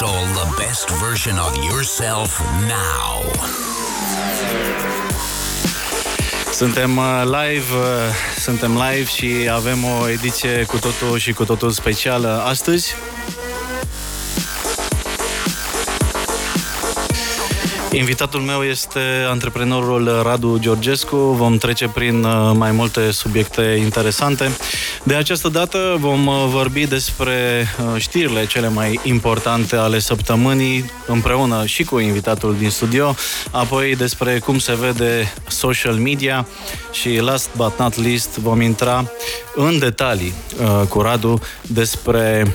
install the best version of yourself now. Suntem uh, live, uh, suntem live și avem o ediție cu totul și cu totul specială astăzi. Invitatul meu este antreprenorul Radu Georgescu. Vom trece prin uh, mai multe subiecte interesante. De această dată vom uh, vorbi despre uh, știrile cele mai importante ale săptămânii împreună și cu invitatul din studio, apoi despre cum se vede social media și last but not least vom intra în detalii cu Radu despre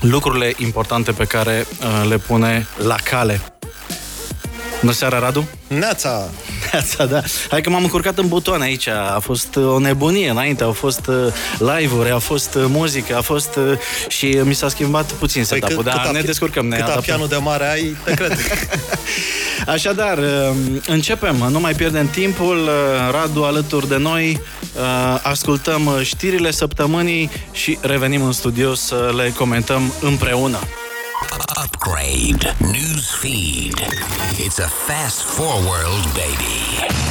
lucrurile importante pe care le pune la cale Bună seara, Radu! Neața! Neața, da. Hai că m-am încurcat în butoane aici. A fost uh, o nebunie înainte, au fost uh, live-uri, a fost uh, muzică, a fost... Și mi s-a schimbat puțin păi setup-ul, dar ne descurcăm, ne Cât pianul de mare ai, te cred. Așadar, începem, nu mai pierdem timpul. Radu alături de noi, ascultăm știrile săptămânii și revenim în studio să le comentăm împreună. Upgrade. News feed. It's a fast forward, baby.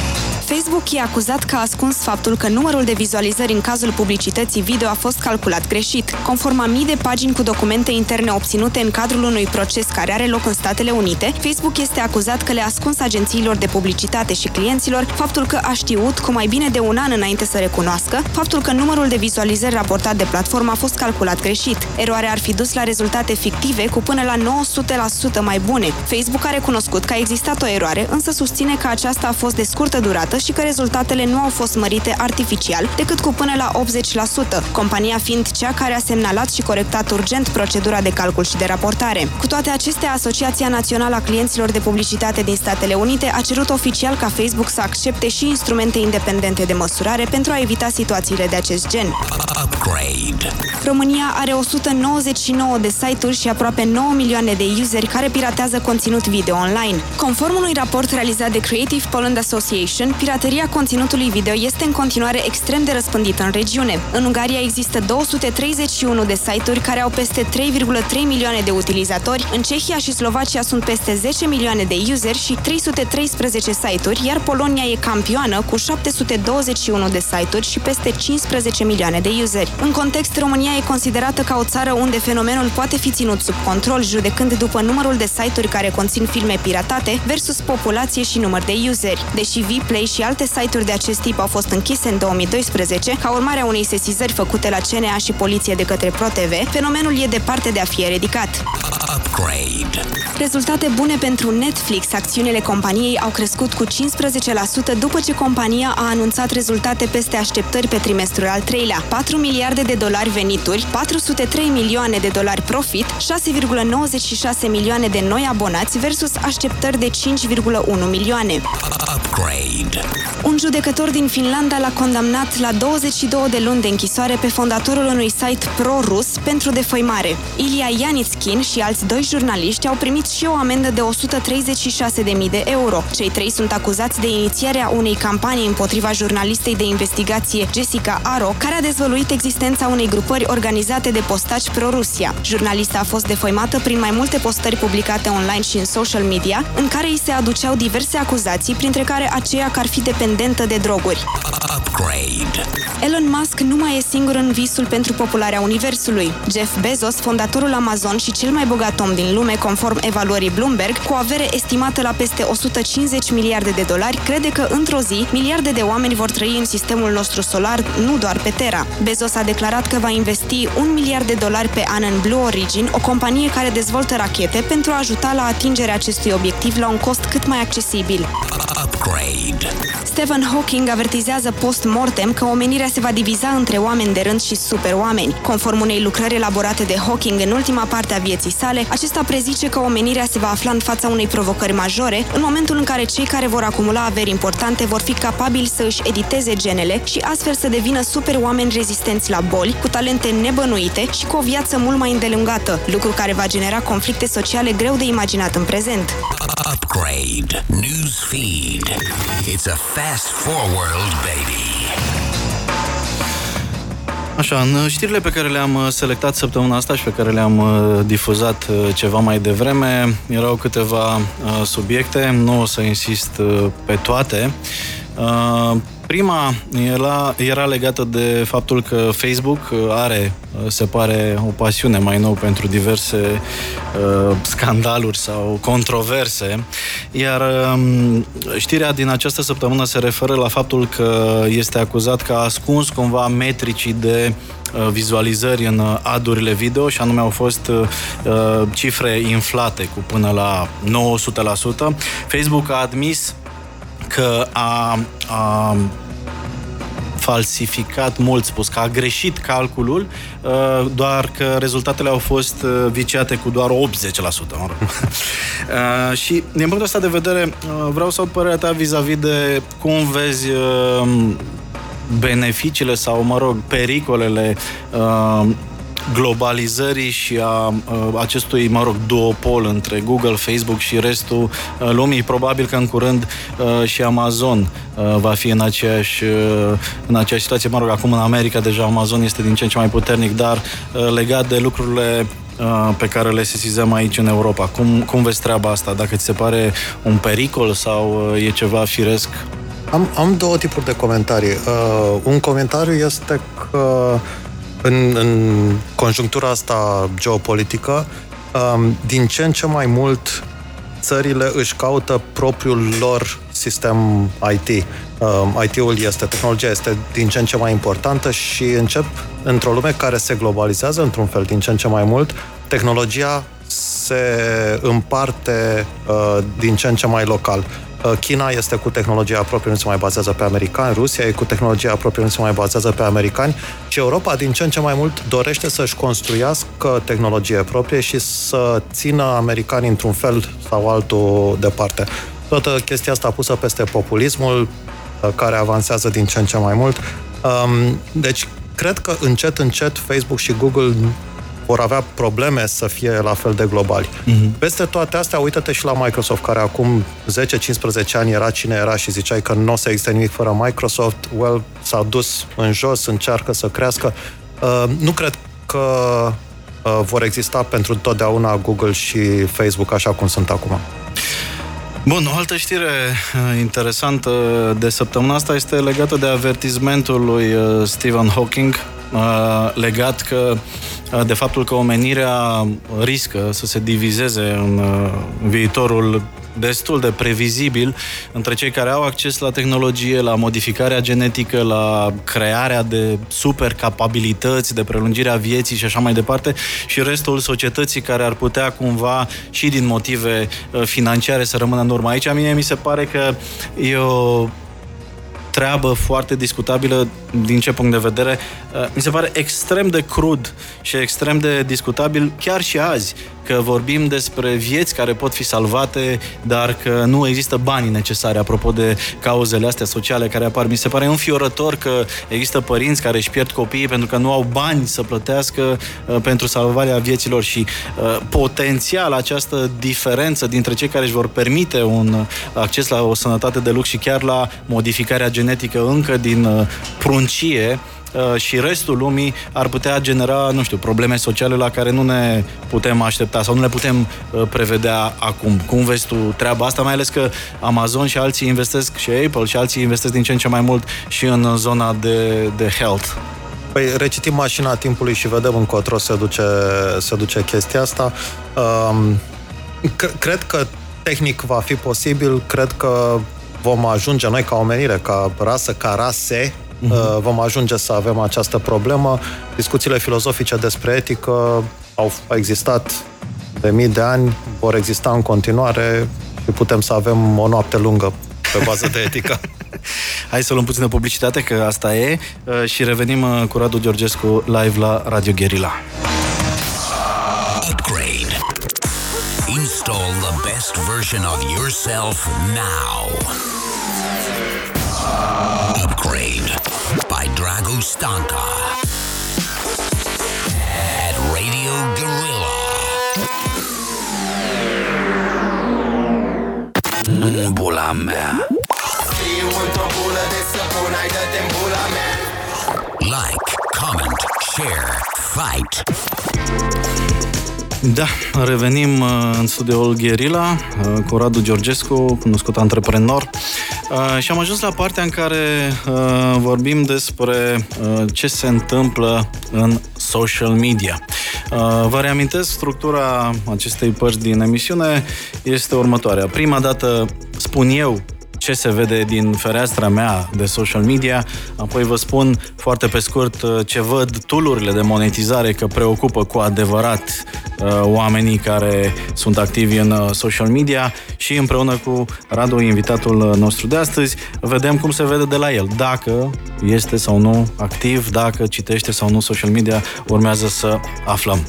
Facebook e acuzat că a ascuns faptul că numărul de vizualizări în cazul publicității video a fost calculat greșit. Conform a mii de pagini cu documente interne obținute în cadrul unui proces care are loc în Statele Unite, Facebook este acuzat că le-a ascuns agențiilor de publicitate și clienților faptul că a știut, cu mai bine de un an înainte să recunoască, faptul că numărul de vizualizări raportat de platformă a fost calculat greșit. Eroarea ar fi dus la rezultate fictive cu până la 900% mai bune. Facebook a recunoscut că a existat o eroare, însă susține că aceasta a fost de scurtă durată și că rezultatele nu au fost mărite artificial, decât cu până la 80%, compania fiind cea care a semnalat și corectat urgent procedura de calcul și de raportare. Cu toate acestea, Asociația Națională a Clienților de Publicitate din Statele Unite a cerut oficial ca Facebook să accepte și instrumente independente de măsurare pentru a evita situațiile de acest gen. Upgrade. România are 199 de site-uri și aproape 9 milioane de useri care piratează conținut video online. Conform unui raport realizat de Creative Poland Association, Pirateria conținutului video este în continuare extrem de răspândită în regiune. În Ungaria există 231 de site-uri care au peste 3,3 milioane de utilizatori, în Cehia și Slovacia sunt peste 10 milioane de useri și 313 site-uri, iar Polonia e campioană cu 721 de site-uri și peste 15 milioane de useri. În context, România e considerată ca o țară unde fenomenul poate fi ținut sub control, judecând după numărul de site-uri care conțin filme piratate versus populație și număr de useri. Deși Vplay și alte site-uri de acest tip au fost închise în 2012, ca urmare a unei sesizări făcute la CNA și poliție de către ProTV, fenomenul e departe de a fi eredicat. Upgrade. Rezultate bune pentru Netflix. Acțiunile companiei au crescut cu 15% după ce compania a anunțat rezultate peste așteptări pe trimestrul al treilea. 4 miliarde de dolari venituri, 403 milioane de dolari profit, 6,96 milioane de noi abonați versus așteptări de 5,1 milioane. Upgrade. Un judecător din Finlanda l-a condamnat la 22 de luni de închisoare pe fondatorul unui site pro-rus pentru defăimare. Ilia Yanitskin și alți doi jurnaliști au primit și o amendă de 136.000 de euro. Cei trei sunt acuzați de inițierea unei campanii împotriva jurnalistei de investigație Jessica Aro, care a dezvăluit existența unei grupări organizate de postaci pro-Rusia. Jurnalista a fost defăimată prin mai multe postări publicate online și în social media, în care îi se aduceau diverse acuzații, printre care aceea că ar fi dependentă de droguri. Upgrade. Elon Musk nu mai e singur în visul pentru popularea Universului. Jeff Bezos, fondatorul Amazon și cel mai bogat om din lume, conform evaluării Bloomberg, cu avere estimată la peste 150 miliarde de dolari, crede că într-o zi miliarde de oameni vor trăi în sistemul nostru solar, nu doar pe Terra. Bezos a declarat că va investi un miliard de dolari pe an în Blue Origin, o companie care dezvoltă rachete pentru a ajuta la atingerea acestui obiectiv la un cost cât mai accesibil. Upgrade. Stephen Hawking avertizează post-mortem că omenirea se va diviza între oameni de rând și superoameni. Conform unei lucrări elaborate de Hawking în ultima parte a vieții sale, acesta prezice că omenirea se va afla în fața unei provocări majore în momentul în care cei care vor acumula averi importante vor fi capabili să își editeze genele și astfel să devină super oameni rezistenți la boli, cu talente nebănuite și cu o viață mult mai îndelungată, lucru care va genera conflicte sociale greu de imaginat în prezent. Upgrade. News feed. It's a fast forward, baby. Așa, în știrile pe care le-am uh, selectat săptămâna asta și pe care le-am uh, difuzat uh, ceva mai devreme, erau câteva subiecte, nu o să insist pe toate. Prima era, era legată de faptul că Facebook are, se pare, o pasiune mai nou pentru diverse uh, scandaluri sau controverse, iar um, știrea din această săptămână se referă la faptul că este acuzat că a ascuns cumva metricii de uh, vizualizări în adurile video și anume au fost uh, cifre inflate cu până la 900%. Facebook a admis că a, a falsificat, mult spus, că a greșit calculul, uh, doar că rezultatele au fost uh, viciate cu doar 80%. Mă rog. Uh, și din punctul ăsta de vedere, vreau să aud părerea ta vis-a-vis de cum vezi beneficiile sau, mă rog, pericolele globalizării și a acestui, mă rog, duopol între Google, Facebook și restul lumii. Probabil că în curând și Amazon va fi în aceeași, în aceeași situație. Mă rog, acum în America deja Amazon este din ce în ce mai puternic, dar legat de lucrurile pe care le sesizăm aici în Europa. Cum, cum vezi treaba asta? Dacă ți se pare un pericol sau e ceva firesc? Am, am două tipuri de comentarii. Uh, un comentariu este că în, în conjunctura asta geopolitică, um, din ce în ce mai mult țările își caută propriul lor sistem IT. Um, IT-ul este, tehnologia este din ce în ce mai importantă și încep într-o lume care se globalizează într-un fel din ce în ce mai mult, tehnologia se împarte uh, din ce în ce mai local. Uh, China este cu tehnologia proprie, nu se mai bazează pe americani, Rusia e cu tehnologia proprie, nu se mai bazează pe americani și Europa din ce în ce mai mult dorește să-și construiască tehnologie proprie și să țină americanii într-un fel sau altul departe. Toată chestia asta pusă peste populismul uh, care avansează din ce în ce mai mult. Um, deci, cred că încet, încet Facebook și Google vor avea probleme să fie la fel de globali. Uh-huh. Peste toate astea, uită-te și la Microsoft, care acum 10-15 ani era cine era și ziceai că nu o să existe nimic fără Microsoft. Well, s-a dus în jos, încearcă să crească. Uh, nu cred că uh, vor exista pentru totdeauna Google și Facebook așa cum sunt acum. Bun, o altă știre uh, interesantă de săptămâna asta este legată de avertizmentul lui uh, Stephen Hawking uh, legat că de faptul că omenirea riscă să se divizeze în viitorul destul de previzibil între cei care au acces la tehnologie, la modificarea genetică, la crearea de super capabilități, de prelungirea vieții și așa mai departe și restul societății care ar putea cumva și din motive financiare să rămână în urmă. Aici mie mi se pare că e o treabă foarte discutabilă din ce punct de vedere. Uh, mi se pare extrem de crud și extrem de discutabil chiar și azi că vorbim despre vieți care pot fi salvate, dar că nu există banii necesari apropo de cauzele astea sociale care apar. Mi se pare înfiorător că există părinți care își pierd copiii pentru că nu au bani să plătească uh, pentru salvarea vieților și uh, potențial această diferență dintre cei care își vor permite un acces la o sănătate de lux și chiar la modificarea genetică încă din uh, pruncie Uh, și restul lumii ar putea genera, nu știu, probleme sociale la care nu ne putem aștepta sau nu le putem uh, prevedea acum. Cum vezi tu treaba asta, mai ales că Amazon și alții investesc și Apple și alții investesc din ce în ce mai mult și în zona de, de health. Păi recitim mașina timpului și vedem încotro se duce, se duce chestia asta. Um, c- cred că tehnic va fi posibil, cred că vom ajunge noi ca omenire, ca rasă, ca rase, uh-huh. vom ajunge să avem această problemă. Discuțiile filozofice despre etică au existat de mii de ani, vor exista în continuare și putem să avem o noapte lungă pe bază de etică. Hai să luăm puțină publicitate, că asta e, uh, și revenim uh, cu Radu Georgescu live la Radio Guerilla. Best version of yourself now. Upgrade by Drago Stanka at Radio Gorilla. Bula mea. Like, comment, share, fight. Da, revenim uh, în studioul Gherila uh, cu Radu Georgescu, cunoscut antreprenor. Uh, și am ajuns la partea în care vorbim despre ce se întâmplă în social media. Vă reamintesc, structura acestei părți din emisiune este următoarea. Prima dată spun eu ce se vede din fereastra mea de social media, apoi vă spun foarte pe scurt uh, ce văd tulurile de monetizare că preocupă cu adevărat uh, oamenii care sunt activi în uh, social media și împreună cu Radu, invitatul nostru de astăzi, vedem cum se vede de la el. Dacă este sau nu activ, dacă citește sau nu social media, urmează să aflăm.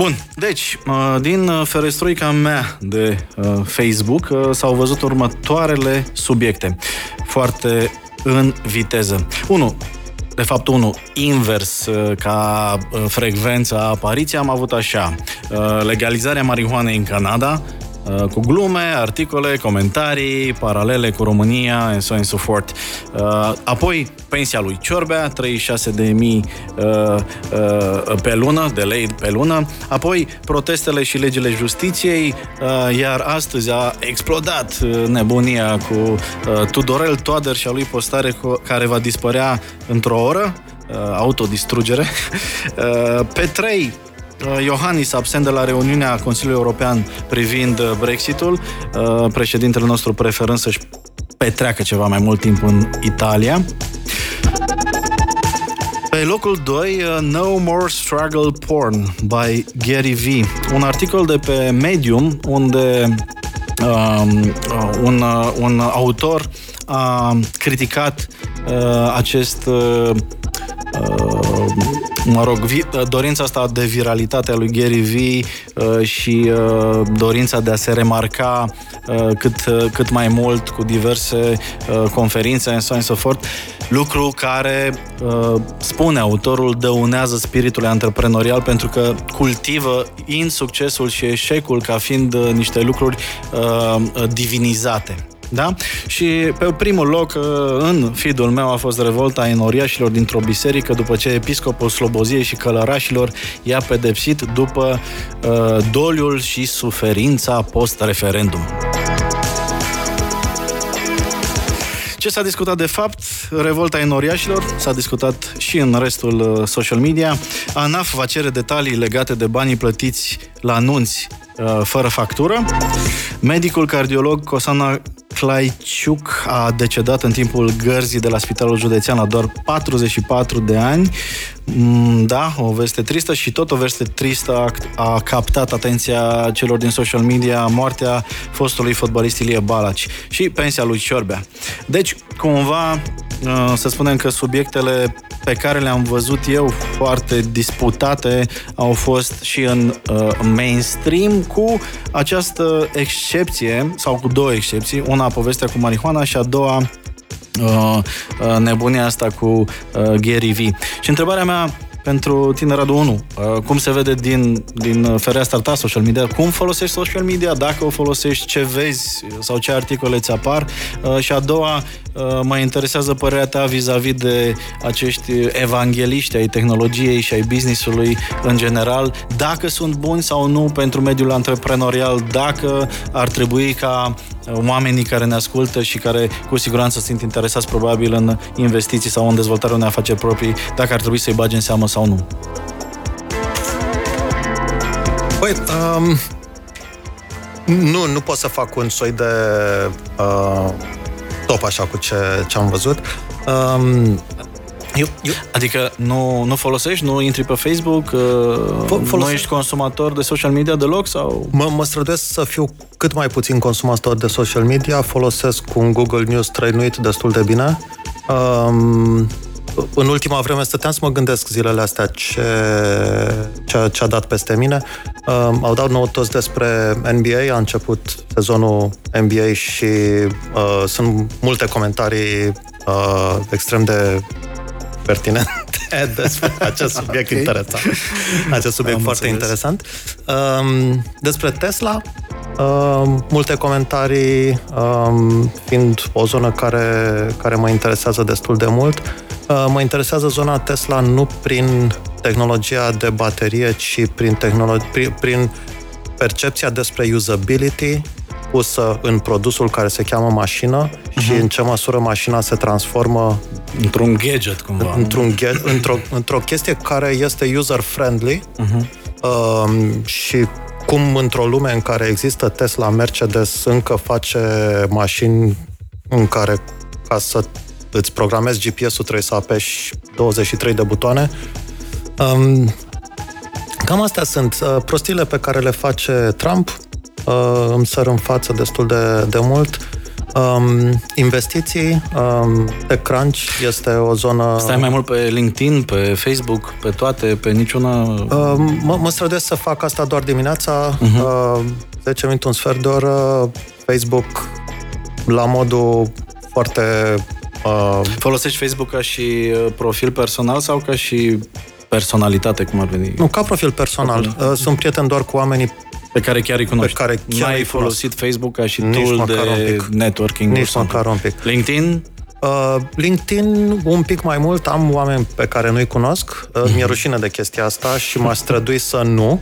Bun, deci, uh, din uh, ferestruica mea de uh, Facebook s-au văzut următoarele subiecte, foarte în viteză. 1. De fapt, unul invers ca frecvența apariție am avut așa. Legalizarea marihuanei în Canada, Uh, cu glume, articole, comentarii, paralele cu România, and so on and so forth. Uh, apoi, pensia lui Ciorbea, 36 de mii uh, pe lună, de lei pe lună. Apoi, protestele și legile justiției, iar astăzi a explodat nebunia cu Tudorel Toader și a lui postare care va dispărea într-o oră, autodistrugere. Pe 3 Uh, Iohannis absent de la reuniunea Consiliului European privind uh, Brexitul, uh, președintele nostru preferând să-și petreacă ceva mai mult timp în Italia. Pe locul 2, No More Struggle Porn by Gary V. Un articol de pe Medium unde um, un, un autor a criticat uh, acest uh, mă rog, dorința asta de viralitate a lui Gary V uh, și uh, dorința de a se remarca uh, cât, cât mai mult cu diverse conferințe and so on so forth, lucru care, spune autorul, dăunează spiritul antreprenorial pentru că cultivă insuccesul și eșecul ca fiind niște lucruri divinizate. Da? Și pe primul loc uh, în feed-ul meu a fost revolta enoriașilor dintr-o biserică după ce episcopul Sloboziei și călărașilor i-a pedepsit după uh, doliul și suferința post-referendum. Ce s-a discutat de fapt? Revolta enoriașilor, s-a discutat și în restul uh, social media. ANAF va cere detalii legate de banii plătiți la anunți uh, fără factură. Medicul cardiolog Cosana Claiciuc a decedat în timpul gărzii de la Spitalul Județean la doar 44 de ani. Mm, da, o veste tristă și tot o veste tristă a, a captat atenția celor din social media moartea fostului fotbalist Ilie Balaci și pensia lui Ciorbea. Deci, cumva, uh, să spunem că subiectele pe care le-am văzut eu foarte disputate au fost și în uh, mainstream cu această excepție, sau cu două excepții, una povestea cu marihuana și a doua uh, uh, nebunia asta cu uh, Gary V. Și întrebarea mea pentru tine, Radu 1. Uh, cum se vede din, din fereastra ta social media? Cum folosești social media? Dacă o folosești, ce vezi sau ce articole ți apar? Uh, și a doua, uh, mă interesează părerea ta vis-a-vis de acești evangeliști ai tehnologiei și ai businessului în general, dacă sunt buni sau nu pentru mediul antreprenorial, dacă ar trebui ca oamenii care ne ascultă și care cu siguranță sunt interesați probabil în investiții sau în dezvoltarea unei afaceri proprii, dacă ar trebui să-i bage în seamă sau nu? Păi, um, nu, nu pot să fac un soi de uh, top așa cu ce, ce am văzut. Um, eu, eu... Adică nu, nu folosești, nu intri pe Facebook, uh, nu ești consumator de social media deloc? sau? Mă, mă străduiesc să fiu cât mai puțin consumator de social media, folosesc un Google News trăinuit destul de bine. Um, în ultima vreme stăteam să mă gândesc zilele astea ce, ce, ce a dat peste mine. Um, au dat noutăți despre NBA, a început sezonul NBA și uh, sunt multe comentarii uh, extrem de pertinente despre acest subiect okay. interesant. Acest subiect Am foarte înțeles. interesant. Um, despre Tesla, um, multe comentarii, um, fiind o zonă care, care mă interesează destul de mult. Uh, mă interesează zona Tesla nu prin tehnologia de baterie, ci prin, tehnolo- prin, prin percepția despre usability pusă în produsul care se cheamă mașină uh-huh. și în ce măsură mașina se transformă într-un gadget cumva. Într-un ge- într-o, într-o chestie care este user-friendly uh-huh. uh, și cum într-o lume în care există Tesla, Mercedes încă face mașini în care ca să îți programezi GPS-ul trebuie să apeși 23 de butoane. Um, cam astea sunt uh, prostiile pe care le face Trump. Uh, îmi sar în față destul de, de mult. Um, investiții, um, TechCrunch este o zonă... Stai mai mult pe LinkedIn, pe Facebook, pe toate, pe niciuna... Uh, mă, mă străduiesc să fac asta doar dimineața, uh-huh. uh, 10 minute, un sfert de oră, Facebook la modul foarte... Uh... Folosești Facebook ca și uh, profil personal sau ca și personalitate, cum ar veni? Nu, ca profil personal. Uh, sunt prieten doar cu oamenii pe care chiar îi cunoști. Pe care chiar N-ai folosit Facebook ca și Nici tool de networking? Nici măcar un pic. LinkedIn? Uh, LinkedIn un pic mai mult, am oameni pe care nu-i cunosc, uh, mm-hmm. mi-e rușine de chestia asta și m-aș strădui să nu.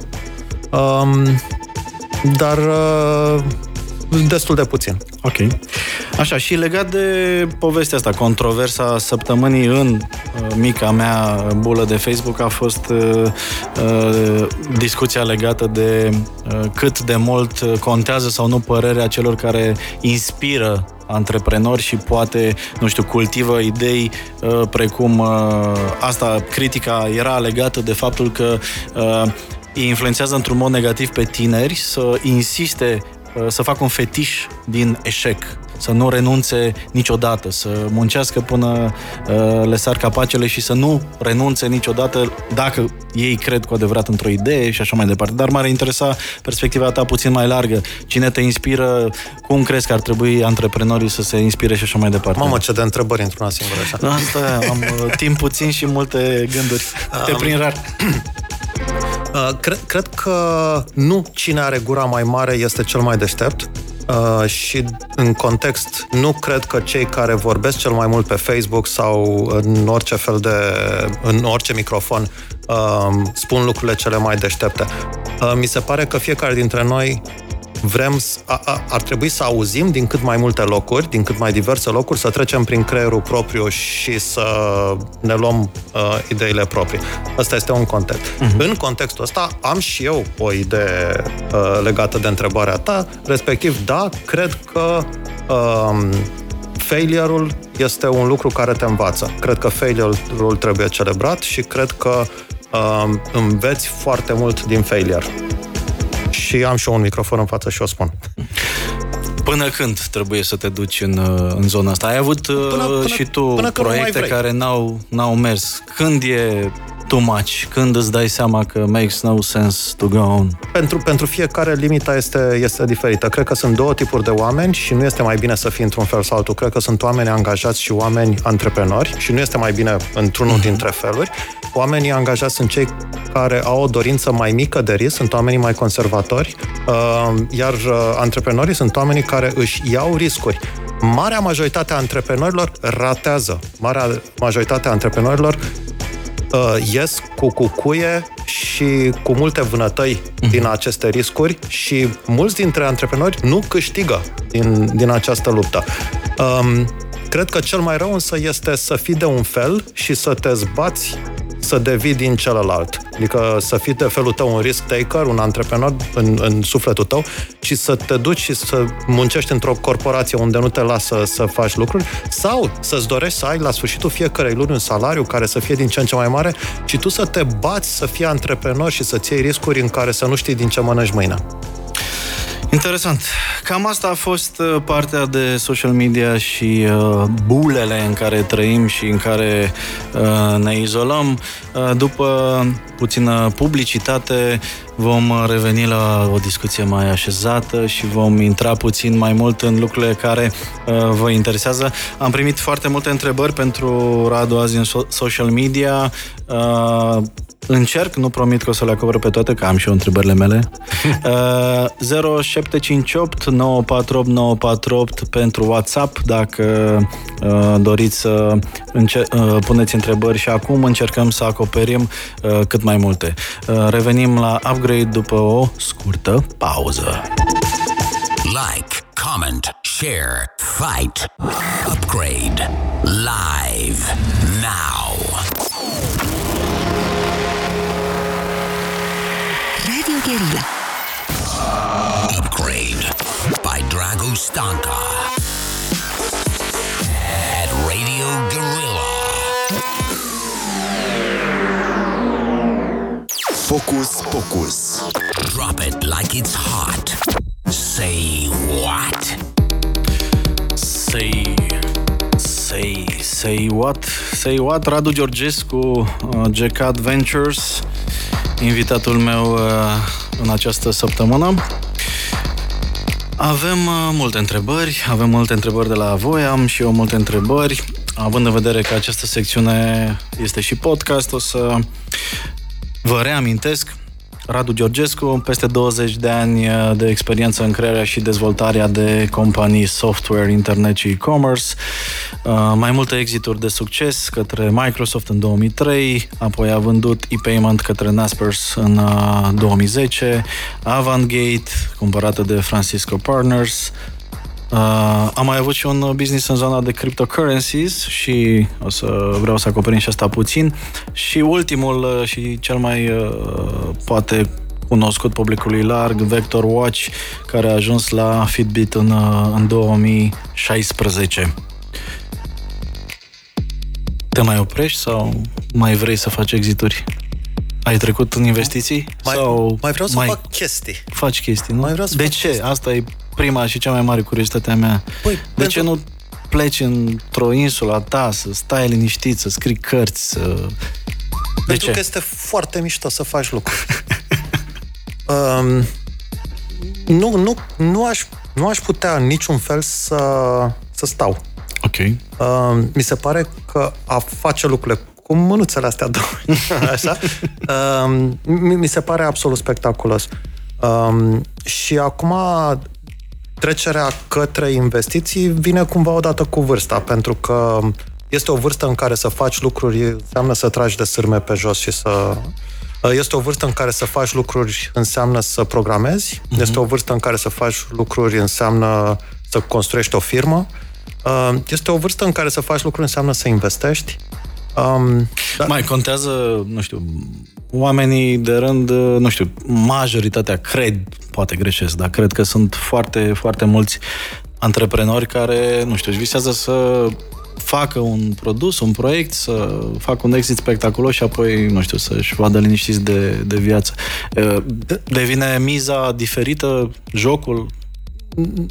Um, dar uh, destul de puțin. Ok. Așa, și legat de povestea asta, controversa săptămânii în uh, mica mea bulă de Facebook a fost uh, uh, discuția legată de uh, cât de mult contează sau nu părerea celor care inspiră antreprenori și poate, nu știu, cultivă idei uh, precum uh, asta, critica era legată de faptul că uh, îi influențează într-un mod negativ pe tineri să insiste Uh, să facă un fetiș din eșec, să nu renunțe niciodată, să muncească până uh, le sar capacele și să nu renunțe niciodată dacă ei cred cu adevărat într-o idee și așa mai departe. Dar m-ar interesa perspectiva ta puțin mai largă. Cine te inspiră? Cum crezi că ar trebui antreprenorii să se inspire și așa mai departe? Mamă, ce de întrebări într-una singură așa. Asta am uh, timp puțin și multe gânduri. Te prind rar. Uh, cred, cred că nu cine are gura mai mare este cel mai deștept. Uh, și în context, nu cred că cei care vorbesc cel mai mult pe Facebook sau în orice fel de, în orice microfon, uh, spun lucrurile cele mai deștepte. Uh, mi se pare că fiecare dintre noi vrem, a, a, ar trebui să auzim din cât mai multe locuri, din cât mai diverse locuri, să trecem prin creierul propriu și să ne luăm uh, ideile proprii. Asta este un context. Uh-huh. În contextul ăsta am și eu o idee uh, legată de întrebarea ta, respectiv, da, cred că uh, failure-ul este un lucru care te învață. Cred că failure-ul trebuie celebrat și cred că uh, înveți foarte mult din failure și am și eu un microfon în față și o spun. Până când trebuie să te duci în, în zona asta? Ai avut până, uh, până, și tu până proiecte care n-au, n-au mers. Când e too much? Când îți dai seama că makes no sense to go on? Pentru, pentru fiecare limita este, este diferită. Cred că sunt două tipuri de oameni și nu este mai bine să fii într-un fel sau altul. Cred că sunt oameni angajați și oameni antreprenori și nu este mai bine într-unul mm-hmm. dintre feluri. Oamenii angajați sunt cei care au o dorință mai mică de risc, sunt oamenii mai conservatori, uh, iar uh, antreprenorii sunt oamenii care își iau riscuri. Marea majoritate a antreprenorilor ratează. Marea majoritate a antreprenorilor uh, ies cu cucuie și cu multe vânătăi uh-huh. din aceste riscuri și mulți dintre antreprenori nu câștigă din, din această luptă. Um, cred că cel mai rău însă este să fii de un fel și să te zbați să devii din celălalt. Adică să fii de felul tău un risk taker, un antreprenor în, în sufletul tău și să te duci și să muncești într-o corporație unde nu te lasă să faci lucruri sau să-ți dorești să ai la sfârșitul fiecarei luni un salariu care să fie din ce în ce mai mare și tu să te bați să fii antreprenor și să-ți iei riscuri în care să nu știi din ce mănânci mâine. Interesant. Cam asta a fost uh, partea de social media și uh, bulele în care trăim și în care uh, ne izolăm. Uh, după puțină publicitate vom reveni la o discuție mai așezată și vom intra puțin mai mult în lucrurile care uh, vă interesează. Am primit foarte multe întrebări pentru Radu azi în so- social media. Uh, Încerc, nu promit că o să le acoper pe toate, că am și eu întrebările mele. Uh, 0758 948 948 pentru WhatsApp, dacă uh, doriți să înce- uh, puneți întrebări și acum încercăm să acoperim uh, cât mai multe. Uh, revenim la Upgrade după o scurtă pauză. Like, comment, share, fight. Upgrade. Live. Now. Radio Upgrade by Drago Stanka. At Radio Guerrilla. Focus Pocus. Drop it like it's hot. Say what? Say... Say... Say what? Say what? Radu Georgescu, uh, GK Adventures, invitatul meu uh, în această săptămână. Avem uh, multe întrebări, avem multe întrebări de la voi, am și eu multe întrebări. Având în vedere că această secțiune este și podcast, o să vă reamintesc Radu Georgescu, peste 20 de ani uh, de experiență în crearea și dezvoltarea de companii software, internet și e-commerce, uh, mai multe exituri de succes către Microsoft în 2003, apoi a vândut e-payment către Naspers în uh, 2010, Avantgate, cumpărată de Francisco Partners, Uh, am mai avut și un business în zona de cryptocurrencies și o să vreau să acoperim și asta puțin. Și ultimul uh, și cel mai uh, poate cunoscut publicului larg, Vector Watch, care a ajuns la Fitbit în, uh, în 2016. Te mai oprești sau mai vrei să faci exituri? Ai trecut în investiții? Mai, sau mai vreau să mai fac chestii. Faci chestii, nu? Mai vreau să de fac ce? chestii. Asta e prima și cea mai mare curiozitatea mea. Păi, de pentru- ce nu pleci într-o insulă a ta, să stai liniștit, să scrii cărți, să... De Pentru ce? că este foarte mișto să faci lucruri. um, nu, nu, nu, aș, nu aș putea în niciun fel să, să stau. Ok. Um, mi se pare că a face lucrurile cu mânuțele astea două, așa, um, mi, mi se pare absolut spectaculos. Um, și acum trecerea către investiții vine cumva odată cu vârsta, pentru că este o vârstă în care să faci lucruri înseamnă să tragi de sârme pe jos și să... Este o vârstă în care să faci lucruri înseamnă să programezi, uh-huh. este o vârstă în care să faci lucruri înseamnă să construiești o firmă, Uh, este o vârstă în care să faci lucruri înseamnă să investești. Um, Da. Mai contează, nu știu, oamenii de rând, nu știu, majoritatea cred, poate greșesc, dar cred că sunt foarte, foarte mulți antreprenori care, nu știu, își visează să facă un produs, un proiect, să facă un exit spectaculos și apoi, nu știu, să-și vadă liniștiți de, de viață. Uh, Devine miza diferită, jocul?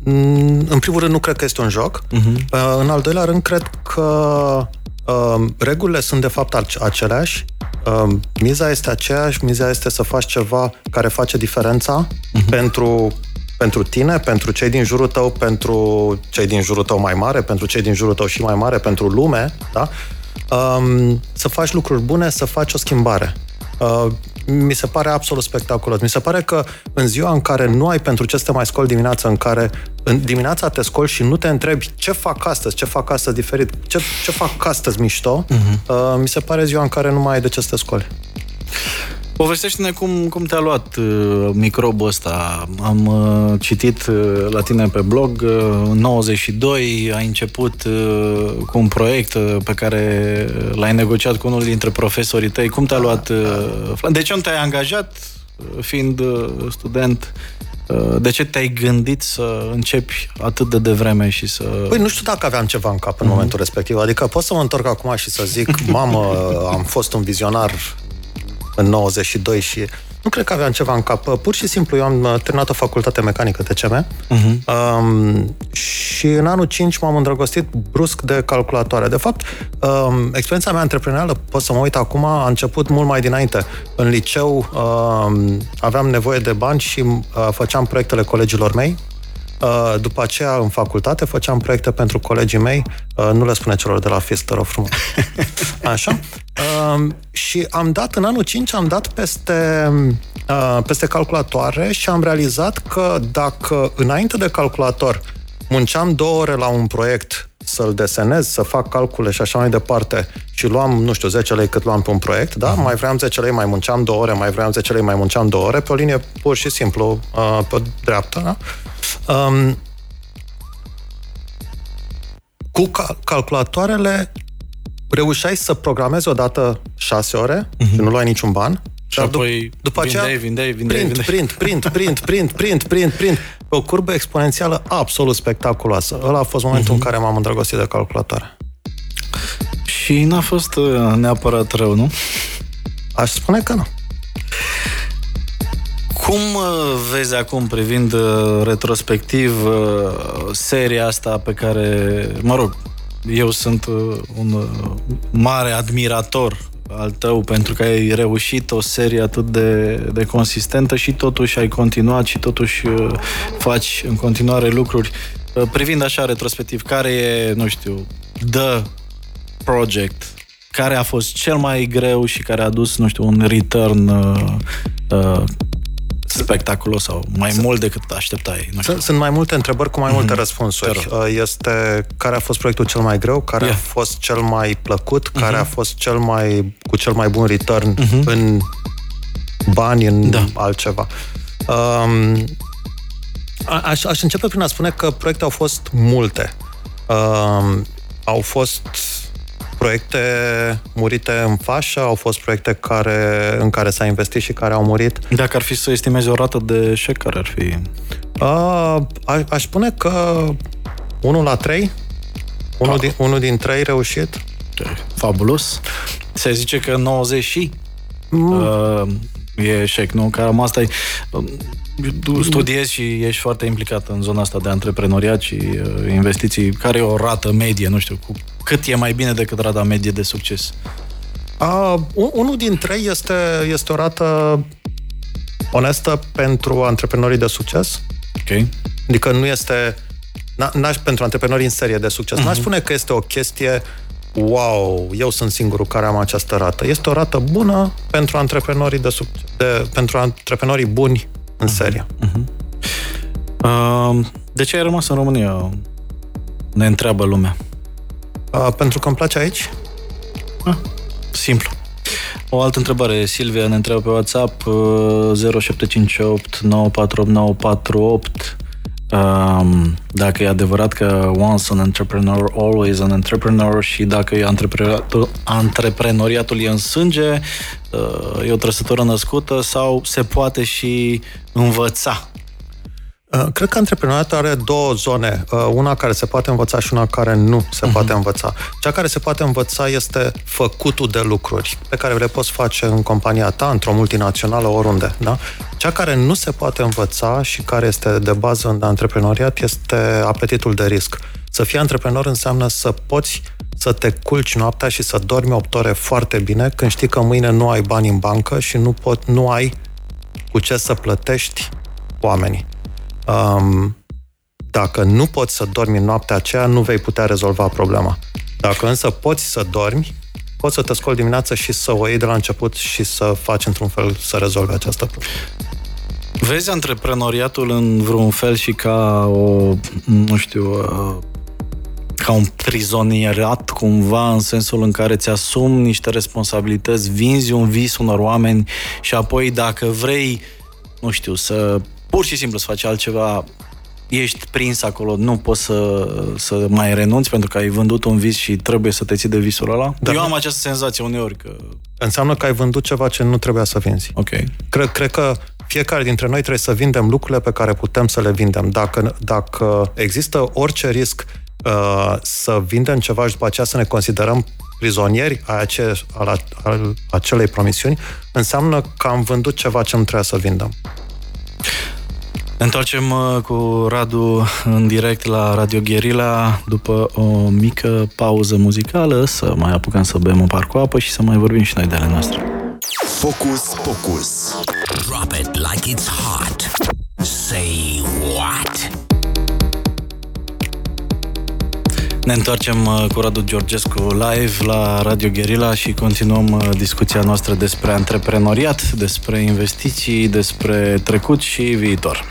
Mm, în primul rând, nu cred că este un joc. Uh-huh. În al doilea rând, cred că uh, regulile sunt de fapt ace- aceleași. Uh, miza este aceeași, miza este să faci ceva care face diferența uh-huh. pentru pentru tine, pentru cei din jurul tău, pentru cei din jurul tău mai mare, pentru cei din jurul tău și mai mare, pentru lume, da? Um, să faci lucruri bune, să faci o schimbare. Uh, mi se pare absolut spectaculos. Mi se pare că în ziua în care nu ai pentru ce să te mai scoli dimineața, în care în dimineața te scoli și nu te întrebi ce fac astăzi, ce fac astăzi diferit, ce, ce fac astăzi mișto, uh-huh. uh, mi se pare ziua în care nu mai ai de ce să te scoli. Povestește-ne cum, cum te-a luat uh, microbul ăsta. Am uh, citit uh, la tine pe blog, uh, în 92 ai început uh, cu un proiect uh, pe care l-ai negociat cu unul dintre profesorii tăi. Cum te-a luat? Uh, de ce nu te-ai angajat uh, fiind uh, student? Uh, de ce te-ai gândit să începi atât de devreme și să... Păi nu știu dacă aveam ceva în cap în mm-hmm. momentul respectiv. Adică pot să mă întorc acum și să zic, mamă, am fost un vizionar în 92 și nu cred că aveam ceva în cap. Pur și simplu, eu am uh, terminat o facultate mecanică TCM uh-huh. um, și în anul 5 m-am îndrăgostit brusc de calculatoare. De fapt, um, experiența mea antreprenorială, pot să mă uit acum, a început mult mai dinainte. În liceu um, aveam nevoie de bani și uh, făceam proiectele colegilor mei Uh, după aceea, în facultate, făceam proiecte pentru colegii mei. Uh, nu le spune celor de la FIS, te rog frumos. Așa. Uh, și am dat, în anul 5, am dat peste, peste calculatoare și am realizat că dacă înainte de calculator munceam două ore la un proiect să-l desenez, să fac calcule și așa mai departe și luam, nu știu, 10 lei cât luam pe un proiect, da? Uh-huh. Mai vreau 10 lei, mai munceam două ore, mai vreau 10 lei, mai munceam două ore, pe o linie pur și simplu, uh, pe dreapta, da? Um, cu cal- calculatoarele reușeai să programezi odată șase ore uh-huh. și nu luai niciun ban. Și dar apoi după vindeai, aceea, vindeai, vindeai, print, vindeai. print, print, print, print, print, print, print. Pe o curbă exponențială absolut spectaculoasă. Ăla a fost momentul uh-huh. în mhm. care m-am îndrăgostit de calculatoare. Și n-a fost uh, neapărat rău, nu? Aș spune că nu. Cum uh, vezi acum, privind uh, retrospectiv, seria asta pe care, mă rog, eu sunt un mare admirator al tău pentru că ai reușit o serie atât de, de consistentă și totuși ai continuat și totuși uh, faci în continuare lucruri. Uh, privind așa retrospectiv, care e, nu știu, The Project, care a fost cel mai greu și care a adus, nu știu, un return uh, uh, spectaculos sau mai sunt, mult decât așteptai? Nu știu. Sunt mai multe întrebări cu mai multe mm-hmm. răspunsuri. Uh, este care a fost proiectul cel mai greu, care yeah. a fost cel mai plăcut, mm-hmm. care a fost cel mai cu cel mai bun return mm-hmm. în bani, în da. altceva. Um, aș, aș începe prin a spune că proiecte au fost multe. Um, au fost proiecte murite în fașă, au fost proiecte care, în care s-a investit și care au murit. Dacă ar fi să estimezi o rată de eșec, care ar fi? A, a, aș spune că 1 la 3, unul, din, unul din 3 reușit. Fabulos. Se zice că 90 și mm. uh, e eșec, nu? Cam asta e... Tu studiezi și ești foarte implicat în zona asta de antreprenoriat și uh, investiții. Care e o rată medie, nu știu, cu cât e mai bine decât rata medie de succes? Uh, unul din trei este, este o rată onestă pentru antreprenorii de succes. Ok. Adică nu este... N-aș pentru antreprenorii în serie de succes. Uh-huh. N-aș mhm. spune că este o chestie wow, eu sunt singurul care am această rată. Este o rată bună pentru antreprenorii de, succes, de pentru antreprenorii buni în uh-huh. serie. Uh-huh. Uh, de ce ai rămas în România? Ne întreabă lumea. Uh, pentru că îmi place aici. Ah, simplu. O altă întrebare. Silvia ne întreabă pe WhatsApp uh, 0758 948 948 um, dacă e adevărat că once an entrepreneur, always an entrepreneur și dacă e antreprenoriatul, antreprenoriatul e în sânge, uh, e o trăsătură născută sau se poate și învăța Uh, cred că antreprenoriatul are două zone, uh, una care se poate învăța și una care nu se uh-huh. poate învăța. Cea care se poate învăța este făcutul de lucruri pe care le poți face în compania ta, într-o multinațională, oriunde. Da? Cea care nu se poate învăța și care este de bază în antreprenoriat este apetitul de risc. Să fii antreprenor înseamnă să poți să te culci noaptea și să dormi 8 ore foarte bine când știi că mâine nu ai bani în bancă și nu, pot, nu ai cu ce să plătești oamenii. Um, dacă nu poți să dormi în noaptea aceea, nu vei putea rezolva problema. Dacă însă poți să dormi, poți să te scoli dimineața și să o iei de la început și să faci într-un fel să rezolvi această problemă. Vezi antreprenoriatul în vreun fel și ca o, nu știu, ca un prizonierat cumva, în sensul în care ți asumi niște responsabilități, vinzi un vis unor oameni și apoi dacă vrei, nu știu, să pur și simplu să faci altceva, ești prins acolo, nu poți să, să mai renunți pentru că ai vândut un vis și trebuie să te ții de visul ăla? Dar Eu am această senzație uneori că... Înseamnă că ai vândut ceva ce nu trebuia să vinzi. Ok. Cred, cred că fiecare dintre noi trebuie să vindem lucrurile pe care putem să le vindem. Dacă, dacă există orice risc uh, să vindem ceva și după aceea să ne considerăm prizonieri a, ace, al, al acelei promisiuni, înseamnă că am vândut ceva ce nu trebuia să vindem. Ne întoarcem uh, cu Radu în direct la Radio Guerilla după o mică pauză muzicală, să mai apucăm să bem un par cu apă și să mai vorbim și noi de ale noastre. Focus, focus. Drop it like it's hot. Ne întoarcem uh, cu Radu Georgescu live la Radio Guerilla și continuăm uh, discuția noastră despre antreprenoriat, despre investiții, despre trecut și viitor.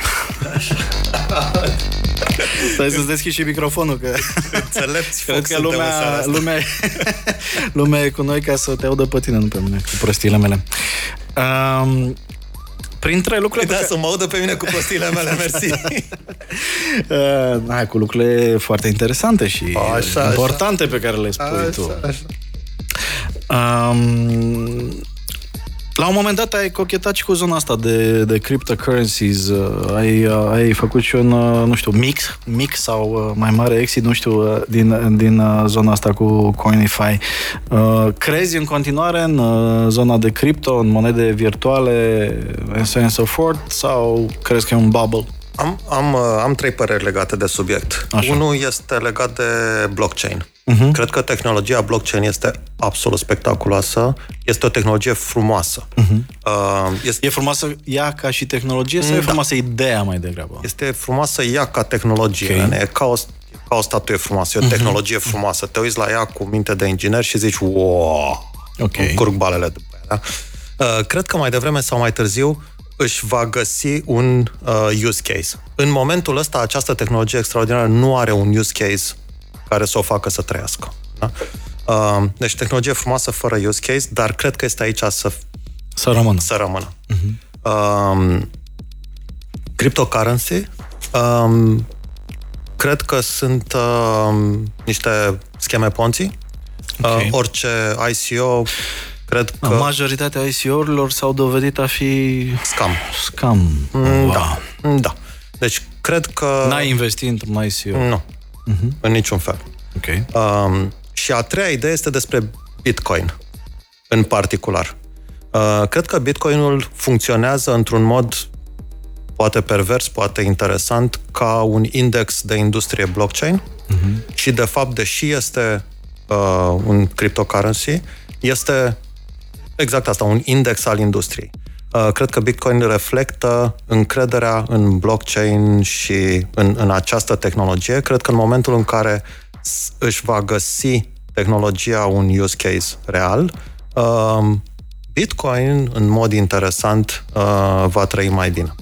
Stai să-ți deschizi și microfonul, că Înțelepți, cred că lumea, lumea, lumea e cu noi ca să te audă pe tine, nu pe mine, cu prostiile mele. Um, printre lucrurile... Da, pe să mă audă pe mine cu prostiile mele, mersi. Uh, hai, cu lucrurile foarte interesante și Așa, importante pe care le spui tu. Așa, așa. Um, la un moment dat ai cochetat și cu zona asta de, de cryptocurrencies. Uh, ai, uh, ai făcut și un, uh, nu știu, mix, mix sau uh, mai mare exit, nu știu, uh, din, din uh, zona asta cu Coinify. Uh, crezi în continuare în uh, zona de cripto, în monede virtuale, and so on and so forth, sau crezi că e un bubble? Am, am, uh, am trei păreri legate de subiect. Așa. Unul este legat de blockchain. Uh-huh. Cred că tehnologia blockchain este absolut spectaculoasă. Este o tehnologie frumoasă. Uh-huh. Uh, este, E frumoasă ea ca și tehnologie sau e Da. frumoasă ideea mai degrabă? este frumoasă ea ca tehnologie. Ok. Okay. E ca o, ca o statuie frumoasă, e o tehnologie frumoasă. Te uiți la ea cu minte de inginer și zici, wow, Ok. îmi curg balele după ea. Da? Uh, cred că mai devreme sau mai târziu își va găsi un uh, use case. În momentul ăsta, această tehnologie extraordinară nu are un use case care să o facă să trăiască. Da? Uh, deci tehnologie frumoasă fără use case, dar cred că este aici să Să rămână. să rămână. Uh-huh. Um, cryptocurrency um, cred că sunt um, niște scheme Ponzi. Ok. Uh, orice ICO cred că Că... Majoritatea ICO-urilor s-au dovedit a fi scam. scam. Mm, Da. Da. Deci cred că N-ai investit într-un ICO. nu. Uh-huh. În niciun fel. Ok. Um, și a treia idee este despre Bitcoin, în particular. Uh, cred că Bitcoinul funcționează într-un mod poate pervers, poate interesant, ca un index de industrie blockchain uh-huh. și, de fapt, deși este uh, un cryptocurrency, este exact asta, un index al industriei. Uh, cred că Bitcoin reflectă încrederea în blockchain și în, în această tehnologie. Cred că în momentul în care s- își va găsi tehnologia un use case real, uh, Bitcoin, în mod interesant, uh, va trăi mai bine.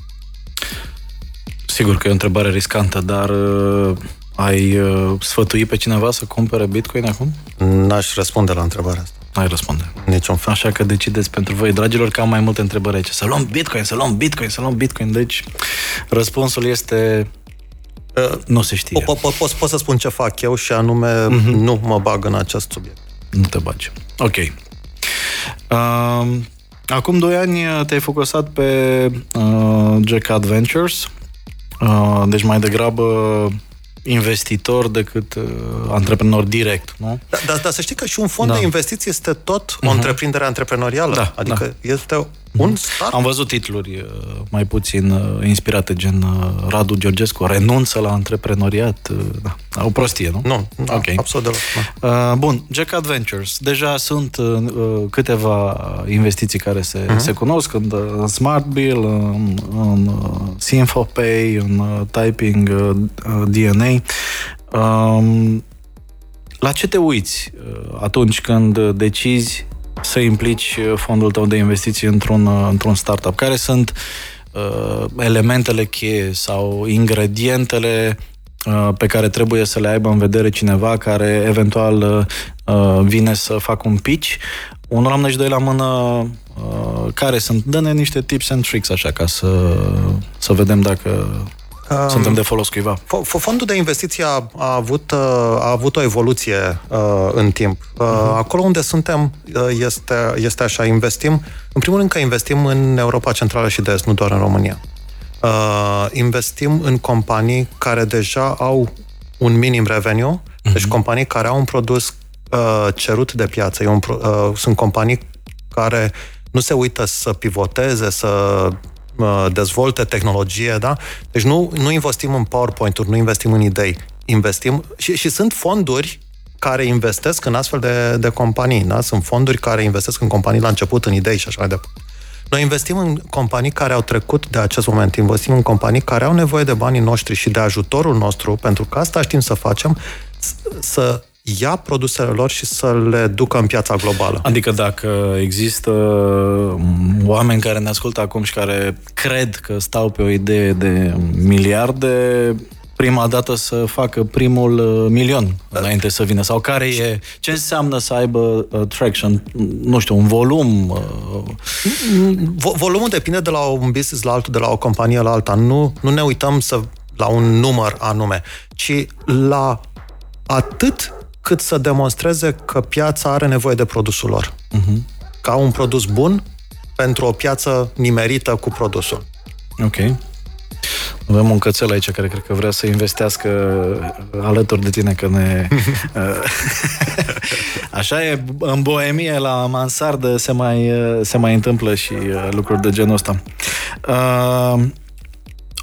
Sigur că e o întrebare riscantă, dar uh, ai uh, sfătui pe cineva să cumpere Bitcoin acum? N-aș răspunde la întrebarea asta. Ai răspunde. în Niciun fel. Așa că decideți pentru voi, dragilor, că am mai multe întrebări aici. Să luăm Bitcoin, să luăm Bitcoin, să luăm Bitcoin. Deci, răspunsul este... Uh, Nu se știe. Po- po- pot, pot să spun ce fac eu și anume uh-huh. nu mă bag în acest subiect. Nu te bagi. Ok. Uh, acum doi ani te-ai focusat pe uh, Jack Adventures, uh, deci mai degrabă investitor decât uh, antreprenor direct, nu? Dar, dar, dar să știi că și un fond Da. de investiții este tot o întreprindere antreprenorială. Da, adică este un start. Am văzut titluri uh, mai puțin uh, inspirate, gen uh, Radu Georgescu renunță la antreprenoriat. uh, Da. O prostie, nu? Nu, da, Ok. absolut deloc. Da. Uh, bun, Jack Adventures. Deja sunt uh, uh, câteva investiții care se, uh-huh. se cunosc în, uh, în Smart Bill, în, în uh, SinfoPay, în uh, Typing uh, uh, DNA. Um, la ce te uiți uh, atunci când uh, decizi să implici uh, fondul tău de investiții într-un, uh, într-un startup? Care sunt uh, elementele cheie sau ingredientele uh, pe care trebuie să le aibă în vedere cineva care eventual uh, uh, vine să facă un pitch? Unul la mână și doi la mână, uh, care sunt? Dă-ne niște tips and tricks așa ca să, să vedem dacă Um, suntem de folos cuiva. Fo- fo- Fondul de investiții a, a, avut, uh, a avut o evoluție uh, în timp. Uh, Acolo unde suntem uh, este, este așa, investim, în primul rând că investim în Europa Centrală și de Est, nu doar în România. Uh, investim în companii care deja au un minim revenue, deci companii care au un produs uh, cerut de piață. E un, pro- uh, sunt companii care nu se uită să pivoteze, să uh, dezvolte tehnologie, da? Deci nu, nu investim în PowerPoint-uri, nu investim în idei. Investim și, și sunt fonduri care investesc în astfel de, de companii, da? Sunt fonduri care investesc în companii la început, în idei și așa mai departe. Noi investim în companii care au trecut de acest moment, investim în companii care au nevoie de banii noștri și de ajutorul nostru, pentru că asta știm să facem, să ia produsele lor și să le ducă în piața globală. Adică dacă există oameni care ne ascultă acum și care cred că stau pe o idee de miliarde, prima dată să facă primul uh, milion înainte să vină? Sau care e, ce înseamnă să aibă uh, traction? Nu știu, un volum? Uh... Vo- volumul depinde de la un business la altul, de la o companie la alta. Nu, nu ne uităm să, la un număr anume, ci la atât cât să demonstreze că piața are nevoie de produsul lor. Uh-huh. Ca un produs bun pentru o piață nimerită cu produsul. Ok. Avem un cățel aici care cred că vrea să investească alături de tine, că ne... Așa e, în boemie, la mansardă se mai, se mai întâmplă și uh, lucruri de genul ăsta. Uh,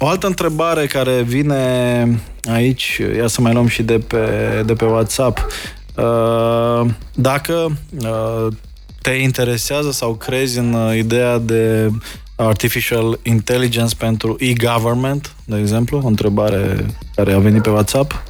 o altă întrebare care vine aici, ia să mai luăm și de pe, de pe WhatsApp. Uh, dacă te interesează sau crezi în ideea de Artificial Intelligence pentru e-government, de exemplu, o întrebare care a venit pe WhatsApp?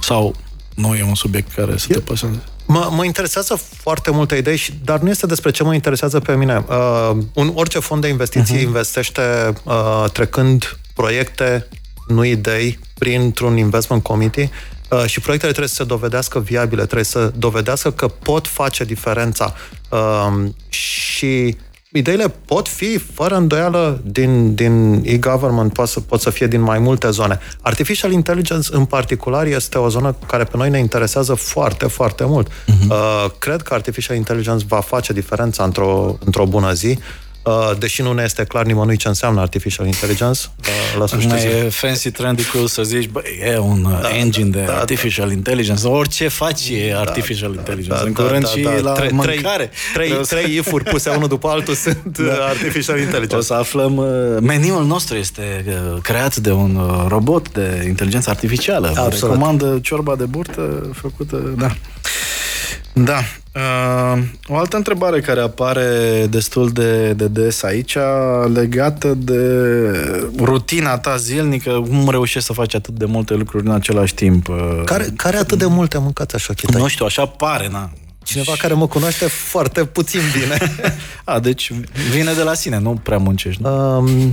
Sau nu e un subiect care să te paseze? Mă, mă interesează foarte multe idei, și, dar nu este despre ce mă interesează pe mine. Uh, un, orice fond de investiții uh-huh. investește uh, trecând proiecte, nu idei, printr-un investment committee uh, și proiectele trebuie să se dovedească viabile, trebuie să dovedească că pot face diferența uh, și ideile pot fi, fără îndoială, din, din e-government, pot să, pot să fie din mai multe zone. Artificial intelligence, în particular, este o zonă care pe noi ne interesează foarte, foarte mult. Uh-huh. Uh, cred că artificial intelligence va face diferența într-o, într-o bună zi. Uh, deși nu ne este clar nimănui ce înseamnă artificial intelligence. Uh, la sfârșitul e fancy, trendy, cool să zici, bă, e un uh, da, engine de da, artificial da. intelligence. Orice faci e da, artificial da, intelligence. Da, în da, curând da, și da, la tre- mâncare. Trei, trei, trei if-uri puse unul după altul sunt da. artificial intelligence. O să aflăm, meniul nostru este creat de un robot de inteligență artificială. Absolut. Recomandă ciorba de burtă făcută, da. Da. Uh, o altă întrebare care apare destul de, de des aici, legată de rutina ta zilnică, cum reușești să faci atât de multe lucruri în același timp? Uh, care, care atât de multe mâncați așa, Chitai? Nu știu, așa pare, na. Cineva care mă cunoaște foarte puțin bine. A, deci vine de la sine, nu prea muncești. Nu? Um,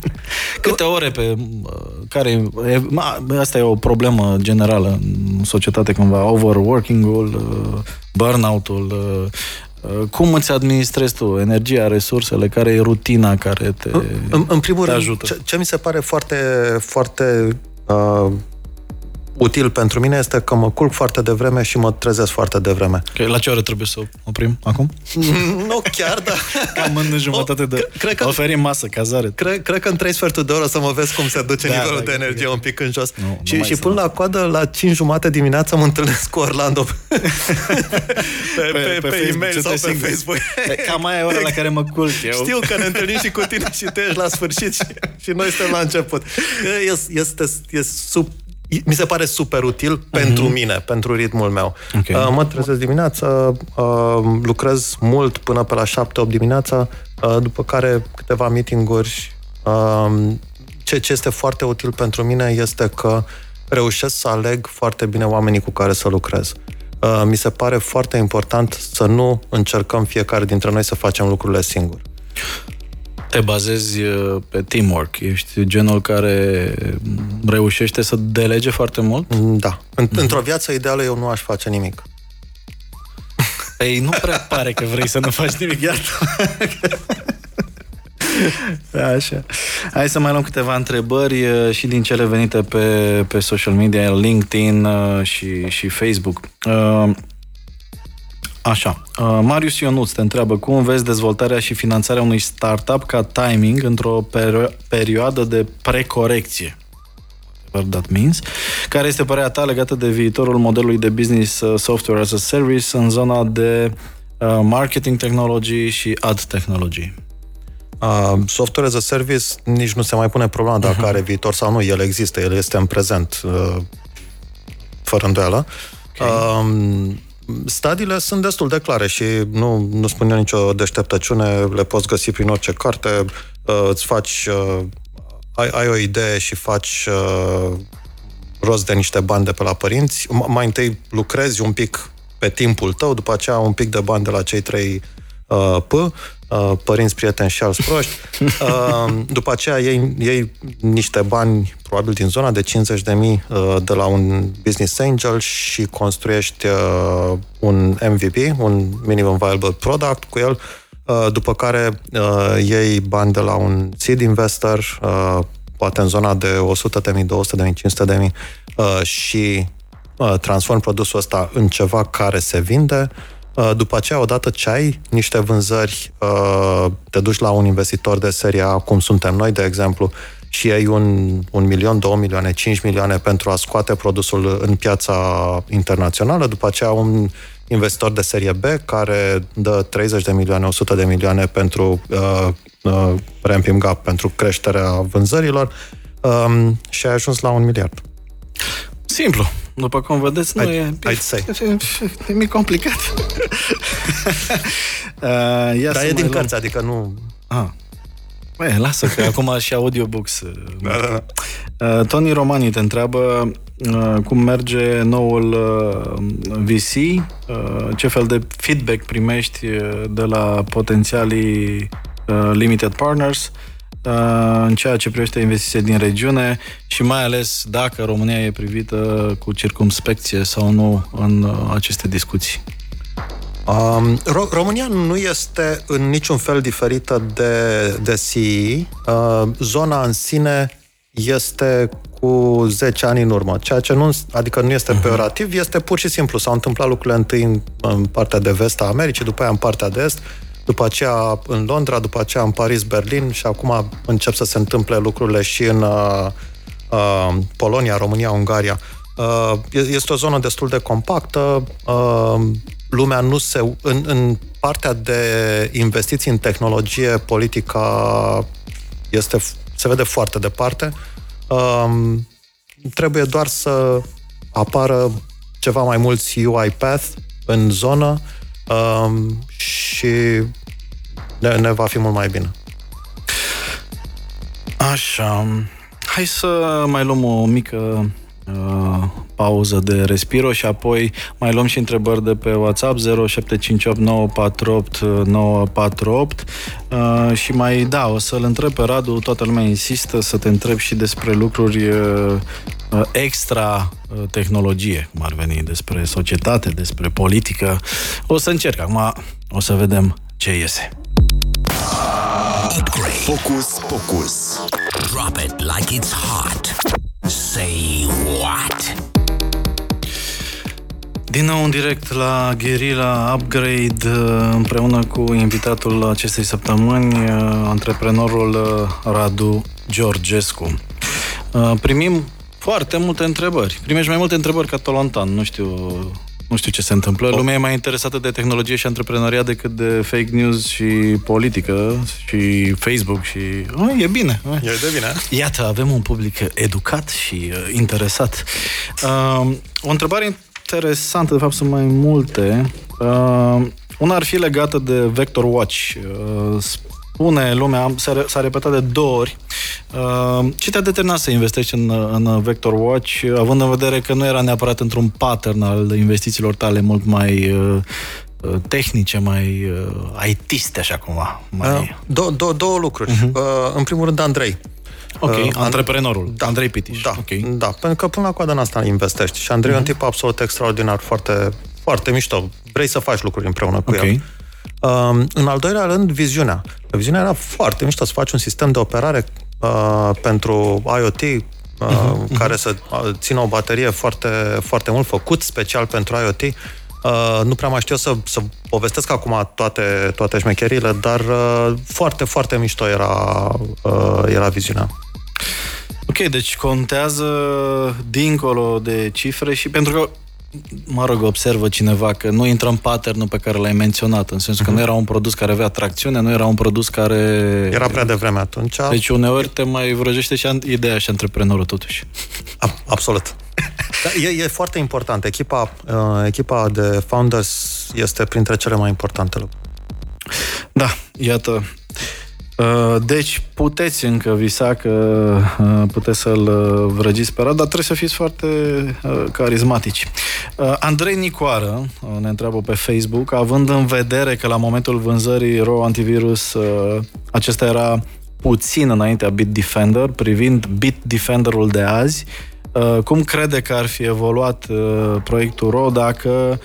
Câte ore pe care... E, asta e o problemă generală în societate cumva, overworking-ul, burnout-ul, cum îți administrezi tu energia, resursele, care e rutina care te În, în primul te rând, ajută? Ce, ce mi se pare foarte, foarte uh, util pentru mine este că mă culc foarte devreme și mă trezesc foarte devreme. Okay, la ce oră trebuie să oprim acum? nu chiar, dar... Cam în jumătate de... Cred că, oferim masă, cazare. Cred, cred că în trei sferturi de oră să mă vezi cum se duce da, nivelul da, de energie da. un pic în jos. Nu, și, și până la coadă, la 5 jumate dimineața mă întâlnesc cu Orlando pe, pe, pe, pe, pe e-mail sau pe singur. Facebook. Cam aia e ora la care mă culc eu. Știu că ne întâlnim și cu tine și tu ești la sfârșit și, și noi suntem la început. Este, este, este sub mi se pare super util uh-huh. pentru mine, pentru ritmul meu. Okay. Uh, mă trezesc dimineața, uh, lucrez mult până pe la 7-8 dimineața, uh, după care câteva meeting-uri. Uh, ce, ce este foarte util pentru mine este că reușesc să aleg foarte bine oamenii cu care să lucrez. Uh, mi se pare foarte important să nu încercăm fiecare dintre noi să facem lucrurile singuri te bazezi uh, pe teamwork. Ești genul care reușește să delege foarte mult? Mm, da. Mm-hmm. Într-o viață ideală eu nu aș face nimic. Ei, nu prea pare că vrei să nu faci nimic, iată. Așa. Hai să mai luăm câteva întrebări uh, și din cele venite pe, pe social media, LinkedIn uh, și, și Facebook. Așa. Uh, Marius Ionuț te întreabă cum vezi dezvoltarea și finanțarea unui startup ca timing într-o perio- perioadă de precorecție that means, care este părerea ta legată de viitorul modelului de business uh, software as a service în zona de uh, marketing technology și ad technology? Uh, software as a service nici nu se mai pune problema dacă uh-huh. are viitor sau nu. El există, el este în prezent, uh, fără îndoială. Okay. Uh, Stadiile sunt destul de clare și nu, nu spun eu nicio deșteptăciune, le poți găsi prin orice carte, uh, îți faci, uh, ai, ai o idee și faci uh, rost de niște bani de pe la părinți. M- mai întâi lucrezi un pic pe timpul tău, după aceea un pic de bani de la cei trei uh, P, uh, părinți, prieteni și alți proști. Uh, după aceea iei, iei niște bani, probabil din zona de 50 de mii uh, de la un business angel și construiești uh, un MVP, un minimum viable product cu el, uh, după care uh, iei bani de la un seed investor, uh, poate în zona de 100 de mii, 200 de mii, 500 de mii uh, și uh, transform produsul ăsta în ceva care se vinde. Uh, după aceea, odată ce ai niște vânzări, uh, te duci la un investitor de serie A, cum suntem noi, de exemplu, și ai un, un milion, două milioane, cinci milioane pentru a scoate produsul în piața internațională, după aceea un investitor de serie B care dă 30 de milioane, 100 de milioane pentru uh, uh, ramping up, pentru creșterea vânzărilor um, și ai ajuns la un miliard. Simplu. După cum vedeți, nu I'd- e... I'd say. E mic complicat. uh, ia Dar să e mai din luăm- cărți, adică nu... Ah. Băi, lasă că acum și audiobooks. Da, da, da. Uh, Tony Romani te întreabă uh, cum merge noul uh, VC, uh, ce fel de feedback primești uh, de la potențialii uh, limited partners uh, în ceea ce privește investiții din regiune și mai ales dacă România e privită cu circumspecție sau nu în uh, aceste discuții. Um, Ro- România nu este în niciun fel diferită de, de CE. Uh, zona în sine este cu 10 ani în urmă, ceea ce nu, adică nu este peorativ, este pur și simplu. S-au întâmplat lucrurile întâi în, în partea de vest a Americii, după aia în partea de est, după aceea în Londra, după aceea în Paris, Berlin și acum încep să se întâmple lucrurile și în uh, uh, Polonia, România, Ungaria. Uh, e- este o zonă destul de compactă, uh, lumea nu se... În, în partea de investiții în tehnologie, politica este, se vede foarte departe. Um, trebuie doar să apară ceva mai mulți UiPath în zonă um, și ne, ne va fi mult mai bine. Așa. Hai să mai luăm o mică uh, pauză de respiro și apoi mai luăm și întrebări de pe WhatsApp 0758948948 uh, și mai da, o să-l întreb pe Radu, toată lumea insistă să te întreb și despre lucruri uh, uh, extra uh, tehnologie, cum ar veni, despre societate, despre politică. O să încerc acum, o să vedem ce iese. Upgrade. Focus Pocus. Drop it like it's hot. Say what? Din nou în direct la Guerilla Upgrade uh, împreună cu invitatul acestei săptămâni, uh, antreprenorul uh, Radu Georgescu. Uh, Primim foarte multe întrebări. Primești mai multe întrebări ca Tolontan. Nu știu, nu știu ce se întâmplă. Lumea e mai interesată de tehnologie și antreprenoriat decât de fake news și politică și Facebook și... Oh, e bine. E de bine. Iată, avem un public educat și uh, interesat. Uh, o întrebare interesantă, de fapt sunt mai multe. Uh, una ar fi legată de Vector Watch. Uh, spune lumea, s-a, re- s-a repetat de două ori, uh, ce te-a determinat să investești în, în Vector Watch, având în vedere că nu era neapărat într-un pattern al investițiilor tale mult mai uh, uh, tehnice, mai uh, IT-ste, așa cumva. Mai... Uh, două, două, două lucruri. Uh-huh. Uh, în primul rând, Andrei. Ok, Uh, antreprenorul, Da. Andrei Pitiș. Da, Ok. da, pentru că până la coadă în asta investești. Și Andrei uh-huh. e un tip absolut extraordinar, foarte, foarte mișto. Vrei să faci lucruri împreună cu Ok. el. Um, în al doilea rând, viziunea. Viziunea era foarte mișto, să faci un sistem de operare uh, pentru IoT, uh, uh-huh, care să uh, țină o baterie foarte, foarte mult, făcut special pentru IoT. Uh, nu prea mai știu să, să povestesc acum toate, toate șmecherile, dar uh, foarte, foarte mișto era, uh, era viziunea. Ok, deci contează dincolo de cifre și pentru că mă rog, observă cineva că nu intră în pattern pe care l-ai menționat, în sensul că nu era un produs care avea tracțiune, nu era un produs care... Era prea devreme atunci. Deci uneori te mai vrăjește și an- ideea și antreprenorul totuși. A- absolut. Da, e, e foarte important. Echipa, uh, echipa de founders este printre cele mai importante lucruri. Da, iată. Uh, deci puteți încă visa că uh, puteți să-l uh, vrăgiți pe Radu, dar trebuie să fiți foarte carismatici. Andrei Nicoară ne întreabă pe Facebook, având în vedere că la momentul vânzării RO Antivirus acesta era puțin înaintea Bitdefender, privind Bitdefenderul de azi, cum crede că ar fi evoluat proiectul RO dacă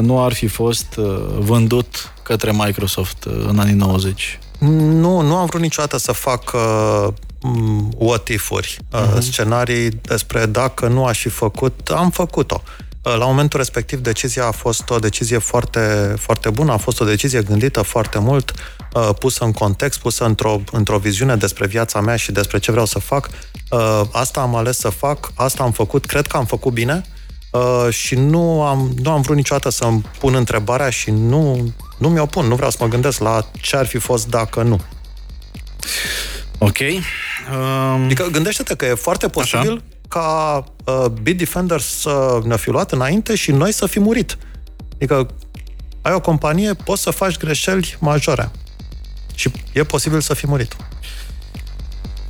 nu ar fi fost vândut către Microsoft în anii 90? Nu, nu am vrut niciodată să fac uh, what if-uri, uh, uh-huh. scenarii despre dacă nu aș fi făcut, am făcut-o. Uh, la momentul respectiv, decizia a fost o decizie foarte, foarte bună, a fost o decizie gândită foarte mult, uh, pusă în context, pusă într-o, într-o viziune despre viața mea și despre ce vreau să fac. Uh, asta am ales să fac, asta am făcut, cred că am făcut bine uh, și nu am, nu am vrut niciodată să-mi pun întrebarea și nu, nu mi-o pun, nu vreau să mă gândesc la ce ar fi fost dacă nu. Ok. Um... Adică gândește-te că e foarte posibil Așa. ca uh, Bitdefender să ne fi luat înainte și noi să fi murit. Adică ai o companie, poți să faci greșeli majore. Și e posibil să fi murit.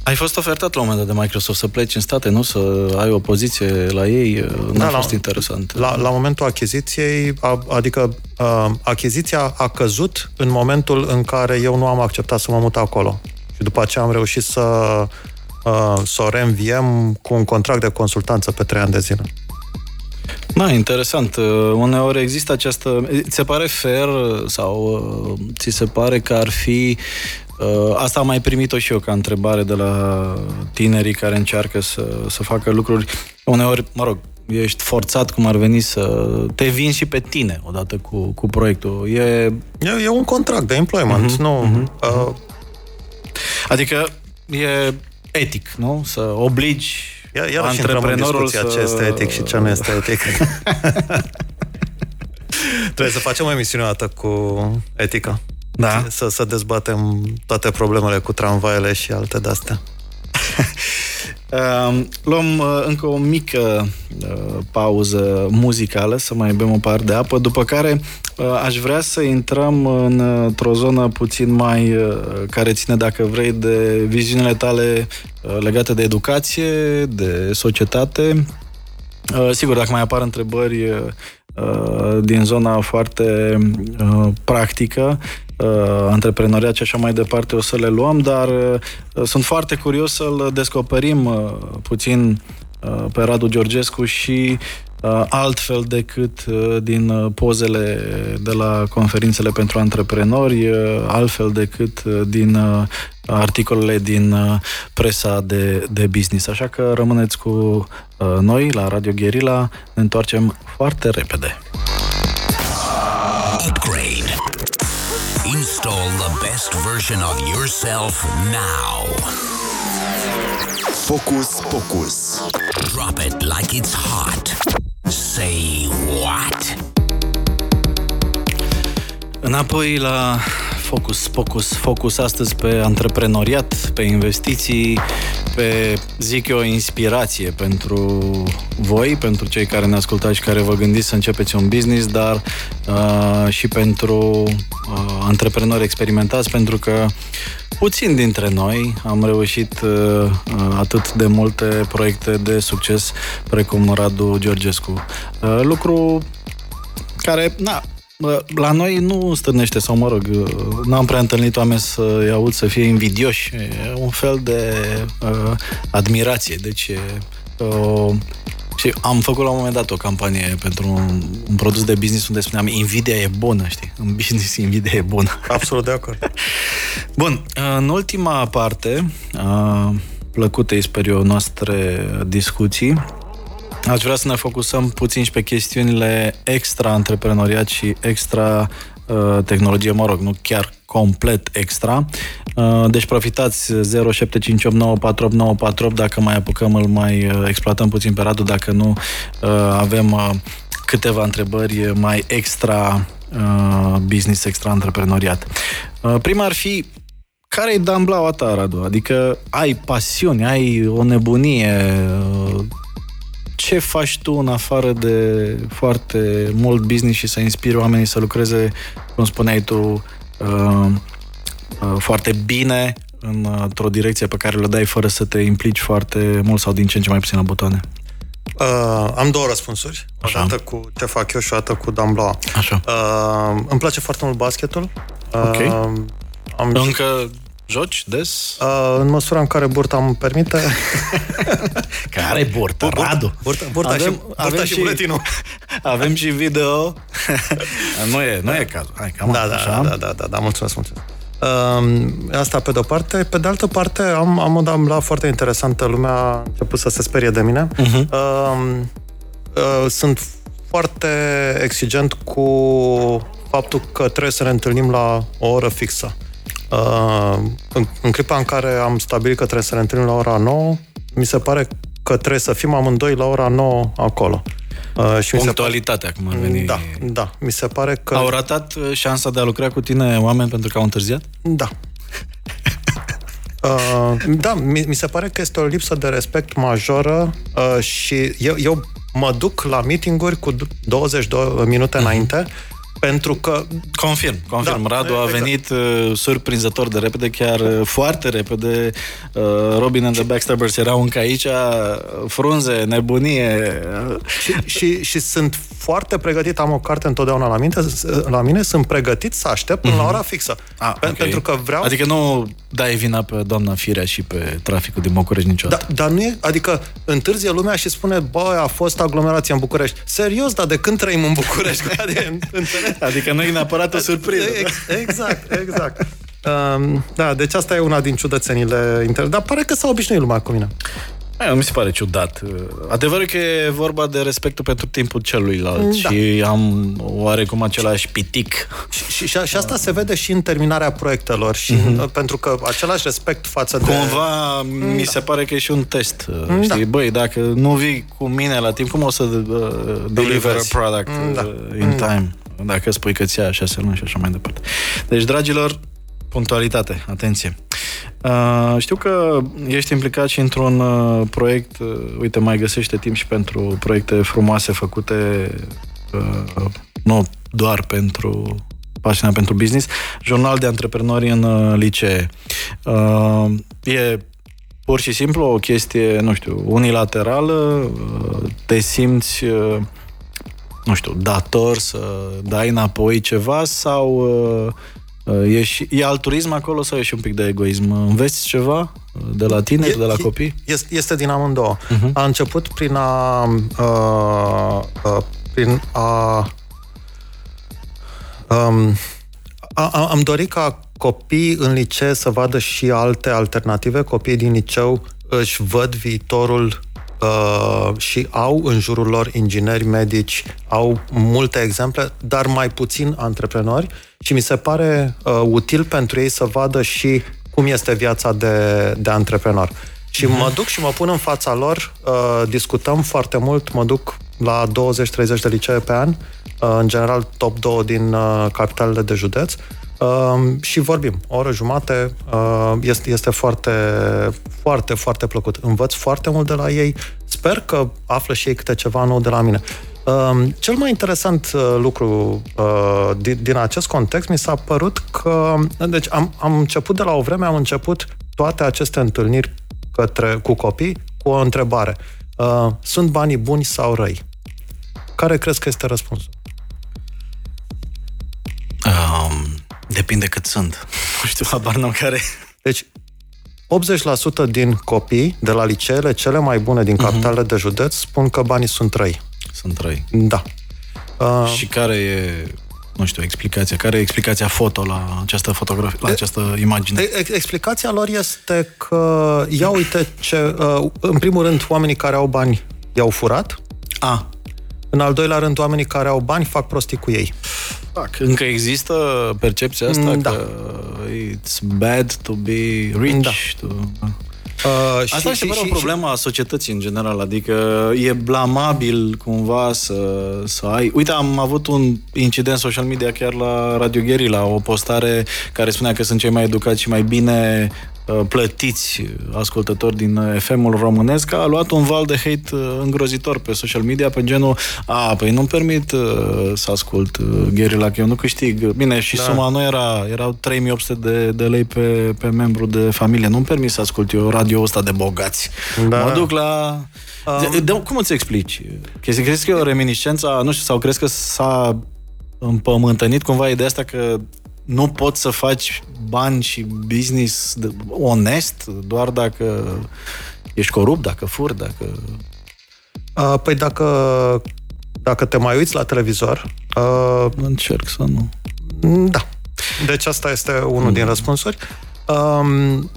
Ai fost ofertat la un moment dat de Microsoft să pleci în state, nu? Să ai o poziție la ei? Nu da, a fost la, interesant. La, la momentul achiziției, a, adică a, achiziția a căzut în momentul în care eu nu am acceptat să mă mut acolo. Și după aceea am reușit să, a, să o reînviem cu un contract de consultanță pe trei ani de zile. Da, interesant. Uneori există această... Ți se pare fair sau ți se pare că ar fi Uh, asta am mai primit-o și eu ca întrebare de la tinerii care încearcă să, să facă lucruri. Uneori, mă rog, ești forțat cum ar veni să te vin și pe tine odată cu, cu proiectul. E... E, e un contract de employment, uh-huh, nu... Uh-huh. Uh... Adică e etic, nu? Să obligi Iar, iar antreprenorul să... ce este etic și ce nu este etic. Trebuie să facem o emisiune o dată cu etica. Da. Să, să dezbatem toate problemele cu tramvaiele și alte de-astea. Luăm uh, încă o mică uh, pauză muzicală, să mai bem o par de apă, după care uh, aș vrea să intrăm într-o zonă puțin mai care ține, dacă vrei, de viziunile tale legate de educație, de societate. Sigur, dacă mai apar întrebări din zona foarte practică, uh, antreprenoriat și așa mai departe o să le luăm, dar uh, sunt foarte curios să-l descoperim uh, puțin uh, pe Radu Georgescu și uh, altfel decât uh, din uh, pozele de la conferințele pentru antreprenori, uh, altfel decât uh, din uh, articolele din uh, presa de, de business. Așa că rămâneți cu uh, noi la Radio Guerilla, ne întoarcem foarte repede. Install the best version of yourself now. Focus, focus. Drop it like it's hot. Say what? Înapoi la Focus, Focus, Focus astăzi pe antreprenoriat, pe investiții, pe, zic eu, inspirație pentru voi, pentru cei care ne ascultați și care vă gândiți să începeți un business, dar uh, și pentru uh, antreprenori experimentați, pentru că puțin dintre noi am reușit uh, uh atât de multe proiecte de succes precum Radu Georgescu. Uh, lucru care, na, la noi nu stârnește, sau mă rog, n-am prea întâlnit oameni să-i aud să fie invidioși. E un fel de uh, admirație. Deci uh, și am făcut la un moment dat o campanie pentru un, un produs de business unde spuneam invidia e bună, știi? În business invidia e bună. Absolut de acord. Bun, în ultima parte a plăcutei, sper eu, noastre discuții, Aș vrea să ne focusăm puțin și pe chestiunile extra antreprenoriat și extra uh, tehnologie, mă rog, nu chiar complet extra. Uh, deci profitați 0758948948 dacă mai apucăm, îl mai uh, exploatăm puțin pe Radu, dacă nu uh, avem uh, câteva întrebări mai extra uh, business, extra antreprenoriat. Uh, prima ar fi care e damblaua ta, Radu? Adică ai pasiuni, ai o nebunie, uh, ce faci tu în afară de foarte mult business și să inspiri oamenii să lucreze, cum spuneai tu, uh, uh, foarte bine în, într-o direcție pe care le dai fără să te implici foarte mult sau din ce în ce mai puțin la butoane? Uh, am două răspunsuri. Așa. O dată cu ce fac eu și o dată cu Dambla. Așa. Uh, îmi place foarte mult basketul. Uh, Ok. am, Încă joci des? uh, în măsura în care burta îmi permite. Care e burtă? Radu? Burta, burta, Avem- și, burta avem și, și- buletinul. Avem și video. nu e, nu e cazul. Hai, cam Da, da, așa. da, da, da, da, mulțumesc, mulțumesc. Uh, asta pe de-o parte. Pe de altă parte, am, am o damla foarte interesantă. Lumea a început să se sperie de mine. Mhm. Uh, uh, sunt foarte exigent cu faptul că trebuie să ne întâlnim la o oră fixă. Uh, în, în clipa în care am stabilit că trebuie să ne întâlnim la ora 9, mi se pare că trebuie să fim amândoi la ora 9 acolo. Uh, și mi se pare, Punctualitatea, cum ar veni. da, da, mi se pare că... Au ratat uh, șansa de a lucra cu tine oameni pentru că au întârziat? Da. Uh, da, mi, mi se pare că este o lipsă de respect majoră uh, și eu, eu mă duc la meetinguri cu 20 de minute înainte pentru că Confirm, confirm. Da, Radu a exact. venit uh, surprinzător de repede, chiar uh, foarte repede. Uh, Robin and the Backstabbers erau încă aici, uh, frunze, nebunie. uh, și, și, și sunt foarte pregătit, am o carte întotdeauna la mine, la mine sunt pregătit să aștept până la ora fixă. Ah, Pe- ok. Pentru că vreau... Adică nu dai vina pe doamna Firea și pe traficul din București Da, niciodată. dar nu e, adică întârzie lumea și spune, bă, a fost aglomerație în București. Serios, dar de când trăim în București? Adică, înțelegi? Adică nu e neapărat o surpriză. Ex- Exact, exact. Um, da, deci asta e una din ciudățenile inter... Dar pare că s-a obișnuit lumea cu mine. Aia mi se pare ciudat. Adevărul că e vorba de respectul pentru timpul celuilalt Da. și am oarecum același pitic. Și, și, și asta se vede și în terminarea proiectelor și mm-hmm. pentru că același respect față de... Cumva mi se pare că e și un test. Da. Știi, băi, dacă nu vii cu mine la timp, cum o să uh, deliver a Livrezi. product Da. uh, in time? Dacă spui că ți ia șase luni și așa mai departe. Deci, dragilor, punctualitate, atenție. Uh, știu că ești implicat și într-un uh, proiect, uh, uite, mai găsește timp și pentru proiecte frumoase făcute uh, nu doar pentru pagina pentru business, jurnal de antreprenori în uh, licee. Uh, e pur și simplu o chestie, nu știu, unilaterală, uh, te simți uh, nu știu, dator să dai înapoi ceva sau uh, uh, e, și, e altruism acolo sau e și un pic de egoism? Înveți ceva uh, de la tineri, de la copii? Este, este din amândouă. Uh-huh. A început prin a... Uh, uh, prin a... Um, a, a, am dorit ca copiii în licee să vadă și alte alternative. Copiii din liceu își văd viitorul uh, și au în jurul lor ingineri, medici, au multe exemple, dar mai puțin antreprenori. Și mi se pare uh, util pentru ei să vadă și cum este viața de, de antreprenor. Și mă duc și mă pun în fața lor, uh, discutăm foarte mult, mă duc la 20-30 de licee pe an, uh, în general top 2 din uh, capitalele de județ, uh, și vorbim. O oră jumate uh, este, este foarte, foarte, foarte plăcut. Învăț foarte mult de la ei, sper că află și ei câte ceva nou de la mine. Uh, cel mai interesant uh, lucru uh, din, din acest context mi s-a părut că, deci am, am început de la o vreme, am început toate aceste întâlniri către, cu copii cu o întrebare. Uh, sunt banii buni sau răi? Care crezi că este răspunsul? Um, depinde cât sunt. Nu știu, habar n-am care. Deci, 80% din copii de la liceele cele mai bune din capitalele uh-huh. de județ spun că banii sunt răi. Sunt răi. Da. Uh, Și care e, nu știu, explicația? Care e explicația foto la această fotografie, la această imagine? Ex- Explicația lor este că, ia uite ce, uh, în primul rând, oamenii care au bani i-au furat, A, în al doilea rând, oamenii care au bani fac prostii cu ei. fac. Încă există percepția asta Mm, da. că it's bad to be rich. Da. To... Uh, Asta și, și, pare o problemă a societății în general, adică e blamabil cumva să, să ai... Uite, am avut un incident social media chiar la Radio Guerilla, o postare care spunea că sunt cei mai educați și mai bine uh, plătiți ascultători din FM-ul românesc, a luat un val de hate îngrozitor pe social media pe genul a, păi nu-mi permit să ascult Gherila, că eu nu câștig. Bine, și da. suma nu era, erau 3800 de, de lei pe, pe membru de familie. Nu-mi permit să ascult eu radio ăsta de bogați. Da. Mă duc la... Um... De, de, cum îți explici? Crezi că e o reminiscență, nu știu, sau crezi că s-a împământănit cumva ideea asta că nu poți să faci bani și business onest doar dacă ești corupt, dacă fur, dacă... Uh, păi dacă, dacă te mai uiți la televizor... Uh, Încerc să nu. Da. Deci asta este unul mm. din răspunsuri. Um,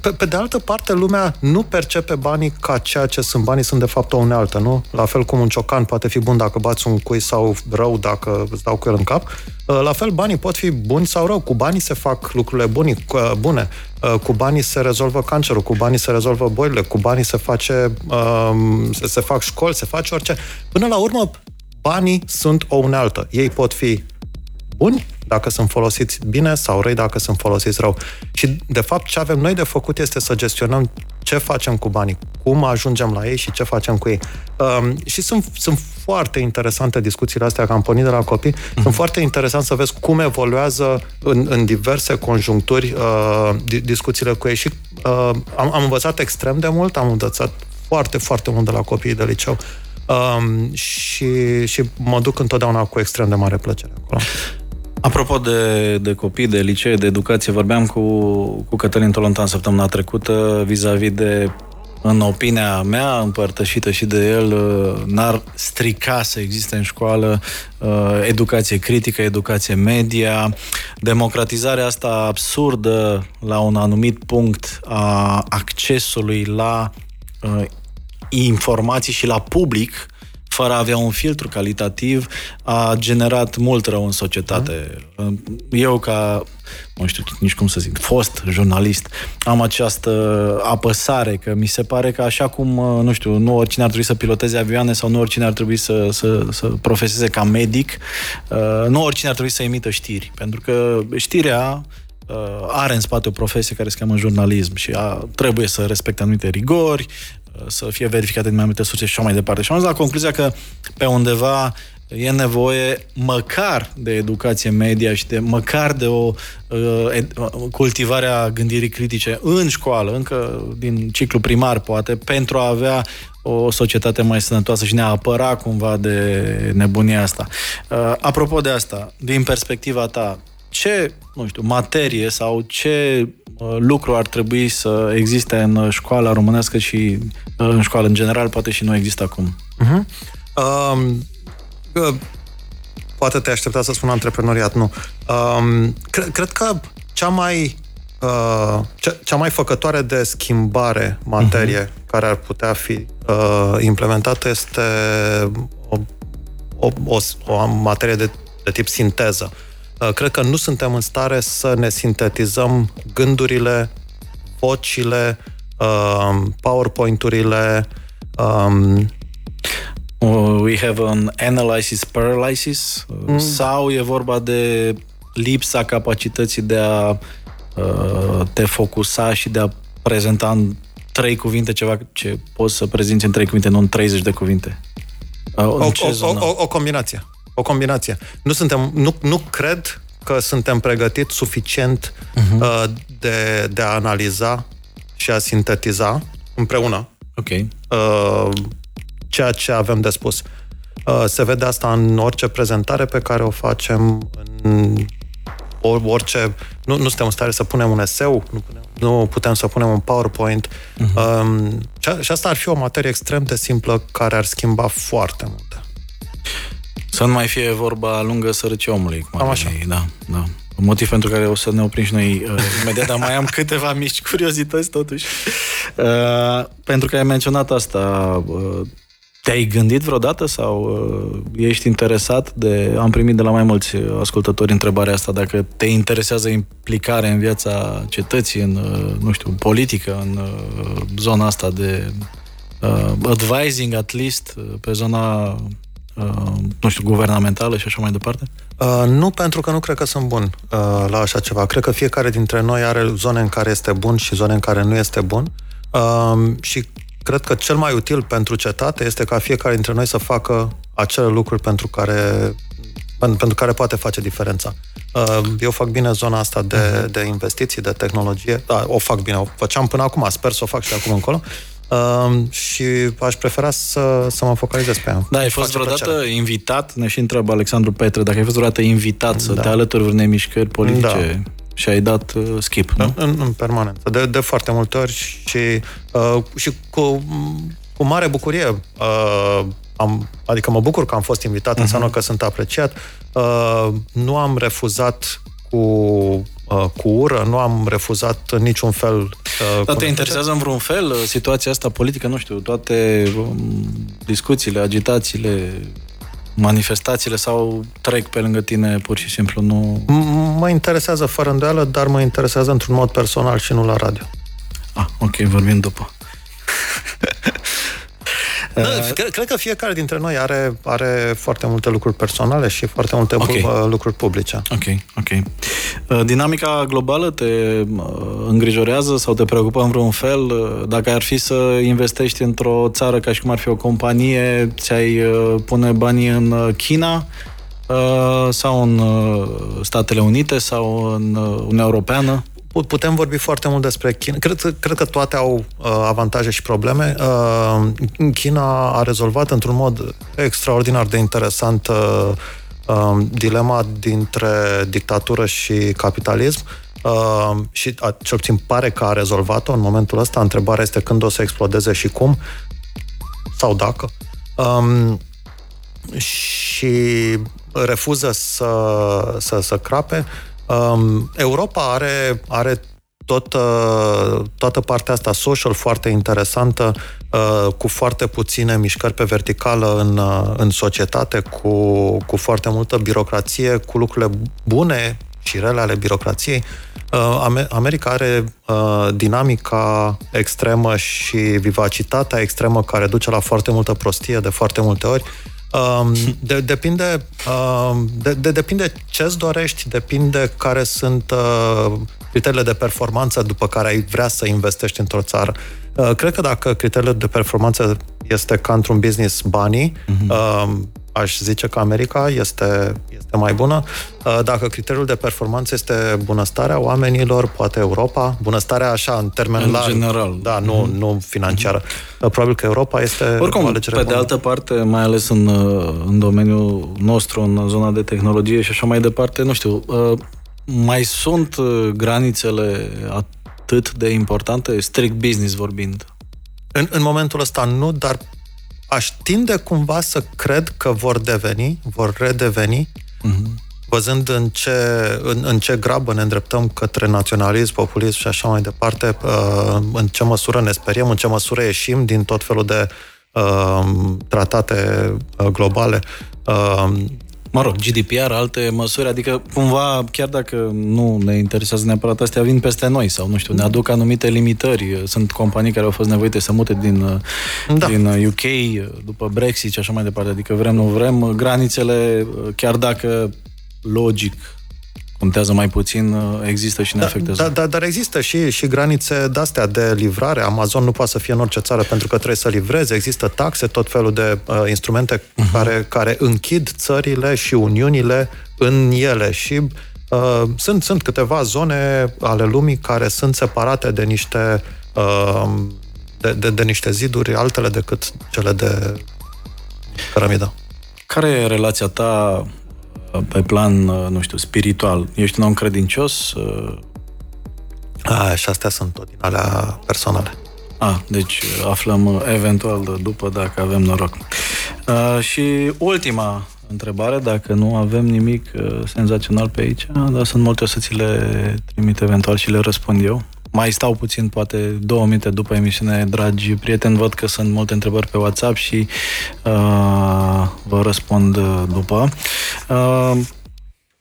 pe, pe de altă parte, lumea nu percepe banii ca ceea ce sunt. Banii sunt, de fapt, o unealtă, nu? La fel cum un ciocan poate fi bun dacă bați un cui sau rău dacă îți dau cu el în cap. Uh, la fel, banii pot fi buni sau rău. Cu banii se fac lucrurile buni, uh, bune. Uh, cu banii se rezolvă cancerul, cu banii se rezolvă bolile, cu banii se face, um, se, se fac școli, se face orice. Până la urmă, banii sunt o unealtă. Ei pot fi buni dacă sunt folosiți bine sau răi dacă sunt folosiți rău. Și, de fapt, ce avem noi de făcut este să gestionăm ce facem cu banii, cum ajungem la ei și ce facem cu ei. Um, și sunt, sunt foarte interesante discuțiile astea, că am pornit de la copii, mm-hmm. sunt foarte interesant să vezi cum evoluează în, în diverse conjuncturi uh, discuțiile cu ei și uh, am, am învățat extrem de mult, am învățat foarte, foarte mult de la copiii de liceu. Um, și, și mă duc întotdeauna cu extrem de mare plăcere acolo. Apropo de, de copii, de licee, de educație, vorbeam cu, cu Cătălin Tolontan săptămâna trecută vis-a-vis de, în opinia mea, împărtășită și de el, uh, n-ar strica să existe în școală uh, educație critică, educație media, democratizarea asta absurdă la un anumit punct a accesului la uh, informații și la public fără a avea un filtru calitativ, a generat mult rău în societate. Mm. Eu, ca, nu știu nici cum să zic, fost jurnalist, am această apăsare că mi se pare că așa cum, nu știu, nu oricine ar trebui să piloteze avioane sau nu oricine ar trebui să, să, să profeseze ca medic, uh, nu oricine ar trebui să emită știri. Pentru că știrea uh, are în spate o profesie care se cheamă jurnalism și a, trebuie să respecte anumite rigori, să fie verificate din mai multe surse și așa mai departe. Și am ajuns la concluzia că pe undeva e nevoie măcar de educație media și de măcar de o uh, cultivare a gândirii critice în școală, încă din ciclu primar poate, pentru a avea o societate mai sănătoasă și ne a apăra cumva de nebunia asta. Uh, apropo de asta, din perspectiva ta, ce, nu știu, materie sau ce uh, lucru ar trebui să existe în școala românească și uh, în școală în general, poate și nu există acum? Uh-huh. Um, uh, poate te aștepta să spun antreprenoriat, nu. Um, cre- cred că cea mai uh, cea, cea mai făcătoare de schimbare materie uh-huh. care ar putea fi uh, implementată este o, o, o, o materie de, de tip sinteză. Uh, Uh, cred că nu suntem în stare să ne sintetizăm gândurile, vocile, um, PowerPoint-urile. Um, We have an analysis paralysis mm. sau e vorba de lipsa capacității de a uh, te focusa și de a prezenta în trei cuvinte ceva ce poți să prezinți în trei cuvinte, nu în 30 de cuvinte. Uh, o, o, o, o, o combinație. O combinație. Nu, suntem, nu, nu cred că suntem pregătiți suficient uh-huh. uh, de, de a analiza și a sintetiza împreună okay. uh, ceea ce avem de spus. Uh, se vede asta în orice prezentare pe care o facem, în orice... Nu, nu suntem în stare să punem un eseu, nu, putem, nu putem să punem un PowerPoint. Uh-huh. Um, și, și asta ar fi o materie extrem de simplă care ar schimba foarte mult. Să nu mai fie vorba lungă sărăcie omului. Cum Am așa. Ei, da, da. Motiv pentru care o să ne oprim și noi uh, imediat, dar mai am câteva mici curiozități totuși. Uh, pentru că ai menționat asta, uh, te-ai gândit vreodată sau uh, ești interesat de... Am primit de la mai mulți ascultători întrebarea asta, dacă te interesează implicarea în viața cetății, în, uh, nu știu, politică, în uh, zona asta de uh, advising, at least, uh, pe zona uh, nu știu, guvernamentală și așa mai departe? Uh, nu, pentru că nu cred că sunt bun uh, la așa ceva. Cred că fiecare dintre noi are zone în care este bun și zone în care nu este bun. Uh, și cred că cel mai util pentru cetate este ca fiecare dintre noi să facă acele lucruri pentru care, pentru care poate face diferența. Uh, eu fac bine zona asta de, mhm. de investiții, de tehnologie. Da, o fac bine, o făceam până acum, sper să o fac și acum încolo. Uh, și aș prefera să, să mă focalizez pe ea. Da, ai fost vreodată plăcere. invitat, ne și întreb Alexandru Petre, dacă ai fost vreodată invitat să da. te alături unei mișcări politice da. și ai dat uh, skip, nu? În, în permanență, de, de foarte multe ori și, uh, și cu, cu mare bucurie uh, am, adică mă bucur că am fost invitat, uh-huh. înseamnă că sunt apreciat. Uh, nu am refuzat cu, uh, cu ură, nu am refuzat în niciun fel. Uh, Dar te interesează în vreun fel uh, situația asta politică? Nu știu, toate um, discuțiile, agitațiile, manifestațiile sau trec pe lângă tine pur și simplu? Nu... M- mă interesează fără îndoială, dar mă interesează într-un mod personal și nu la radio. Ah, ok, vorbim după. Da, uh, cred, cred că fiecare dintre noi are, are foarte multe lucruri personale și foarte multe okay. Uh, lucruri publice. Ok, ok. Uh, dinamica globală te îngrijorează sau te preocupă în vreun fel? Dacă ar fi să investești într-o țară ca și cum ar fi o companie, ți-ai pune banii în China sau în Statele Unite sau în Uniunea Europeană? Putem vorbi foarte mult despre China. Cred, cred că toate au uh, avantaje și probleme. Uh, China a rezolvat într-un mod extraordinar de interesant uh, uh, dilema dintre dictatură și capitalism. Uh, și a, cel puțin pare că a rezolvat-o în momentul ăsta. Întrebarea este când o să explodeze și cum sau dacă. Um, și refuză să, să, să crape. Uh, Um, Europa are, are tot, uh, toată partea asta social foarte interesantă, uh, cu foarte puține mișcări pe verticală în, uh, în societate, cu, cu foarte multă birocrație, cu lucrurile bune și rele ale birocrației. America are dinamica extremă și vivacitatea extremă care duce la foarte multă prostie de foarte multe ori Um, de, depinde, um, de, de, depinde ce-ți dorești, depinde care sunt uh, criteriile de performanță după care ai vrea să investești într-o țară. Uh, cred că dacă criteriile de performanță este ca într-un business banii, uh-huh. Uh, aș zice că America este, este mai bună. Uh, dacă criteriul de performanță este bunăstarea oamenilor, poate Europa, bunăstarea așa în termen în larg. general. Da, nu, mm-hmm. nu financiară. Mm-hmm. Probabil că Europa este Oricum, o alegere pe bună. de altă parte, mai ales în, uh, în domeniul nostru, în zona de tehnologie și așa mai departe, nu știu, mai sunt granițele atât de importante, strict business vorbind? În, în momentul ăsta nu, dar aș tinde cumva să cred că vor deveni, vor redeveni, uh-huh. văzând în ce, în, în ce grabă ne îndreptăm către naționalism, populism și așa mai departe, uh, în ce măsură ne speriem, în ce măsură ieșim din tot felul de uh, tratate uh, globale. Uh, mă rog, GDPR, alte măsuri, adică cumva, chiar dacă nu ne interesează neapărat astea, vin peste noi sau, nu știu, ne aduc anumite limitări. Sunt companii care au fost nevoite să mute din, da. din UK după Brexit și așa mai departe. Adică vrem, nu vrem, granițele, chiar dacă logic contează mai puțin, există și ne da, afectează. Da, da, dar există și, și granițe de-astea de livrare. Amazon nu poate să fie în orice țară pentru că trebuie să livreze. Există taxe, tot felul de uh, instrumente uh-huh. care, care închid țările și uniunile în ele și uh, sunt, sunt câteva zone ale lumii care sunt separate de niște uh, de, de, de niște ziduri, altele decât cele de cărămidă. Care e relația ta pe plan, uh, nu știu, spiritual. Ești un om credincios? Uh? A, și astea sunt tot din alea personale. A, deci aflăm eventual după dacă avem noroc. A, și ultima întrebare, dacă nu avem nimic uh, senzațional pe aici, dar sunt multe, o să ți le trimit eventual și le răspund eu. Mai stau puțin, poate două minute după emisiune, dragi prieteni, văd că sunt multe întrebări pe WhatsApp și uh, vă răspund după. Uh,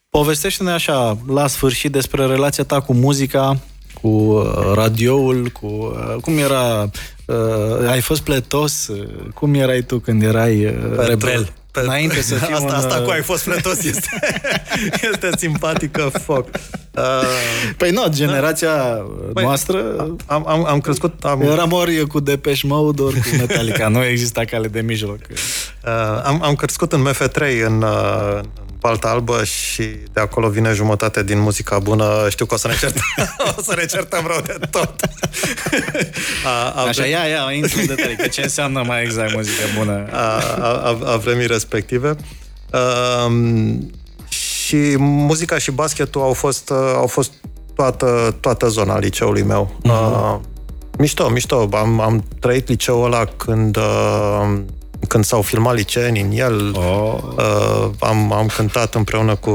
povestește-ne așa, la sfârșit, despre relația ta cu muzica, cu uh, radioul, cu uh, cum era, uh, ai fost pletos, cum erai tu când erai uh, rebel? Pe, Înainte să fiu asta, un, asta cu uh, ai fost plătos este, este simpatică, foc. Uh, Păi nu, generația Băi, noastră am, am, am crescut, am, eram ori cu Depeche Mode, ori cu Metallica. nu exista cale de mijloc. Uh, am, am crescut în MF3 în, uh, în Balta Albă și de acolo vine jumătate din muzica bună. Știu că o să ne certăm, o să ne certăm rău de tot. A, a, Așa, ia, ia, intru în detalii, că ce înseamnă mai exact muzică bună? a, a, a vremii respective. Uh, și muzica și basketul au fost, uh, au fost toată, toată zona liceului meu. Uh-huh. Uh, mișto, mișto. Am, am trăit liceul ăla când, uh, când s-au filmat liceenii în el. Oh. Uh, am, am cântat împreună cu,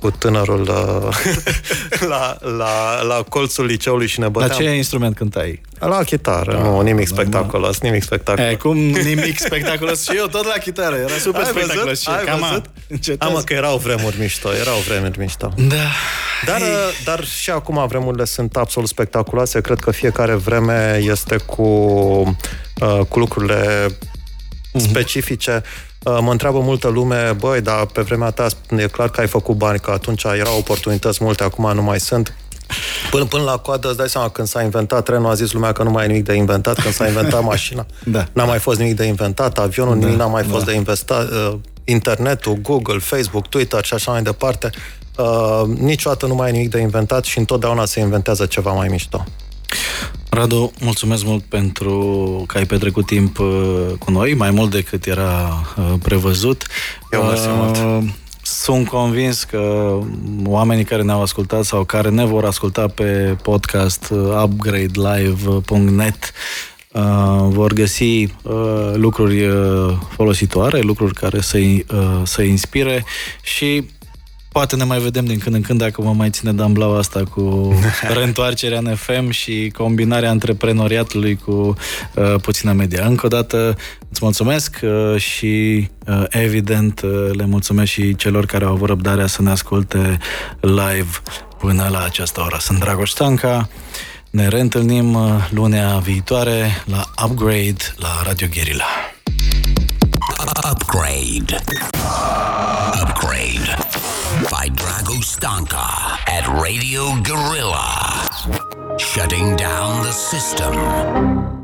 cu tânărul uh, la, la, la colțul liceului și ne La băteam. ce instrument cântai? La chitară, nu, nimic spectaculos, nimic spectaculos. E, cum nimic spectaculos și eu tot la chitară, era super Ai văzut? spectaculos și eu, Ai cam văzut? încetez. Am, că erau vremuri mișto, erau vremuri mișto. Da. Dar, uh, dar și acum vremurile sunt absolut spectaculoase. Cred că fiecare vreme este cu, uh, cu lucrurile specifice. Uh, Mă întreabă multă lume, băi, dar pe vremea ta e clar că ai făcut bani, că atunci erau oportunități multe, acum nu mai sunt. Până, până la coadă, îți dai seama, când s-a inventat trenul, a zis lumea că nu mai e nimic de inventat, când s-a inventat mașina, Da. n-a mai fost nimic de inventat, avionul, nimic n-a mai fost de investat, uh, internetul, Google, Facebook, Twitter și așa mai departe. Uh, niciodată nu mai e nimic de inventat și întotdeauna se inventează ceva mai mișto. Radu, mulțumesc mult pentru că ai petrecut timp uh, cu noi, mai mult decât era uh, prevăzut. Eu mersi mult. Sunt convins că oamenii care ne-au ascultat sau care ne vor asculta pe podcast uh, upgradelive.net uh, vor găsi uh, lucruri uh, folositoare, lucruri care să-i, uh, să inspire și Poate ne mai vedem din când în când dacă vă mai ține damblaua asta cu reîntoarcerea în FM și combinarea antreprenoriatului cu uh, puțină media. Încă o dată îți mulțumesc uh, și uh, evident uh, le mulțumesc și celor care au avut răbdarea să ne asculte live până la această oră. Sunt Dragoș Stanca, ne reîntâlnim uh, lunea viitoare la Upgrade la Radio Guerilla. Upgrade. Upgrade. Stanka at Radio Gorilla. Shutting down the system.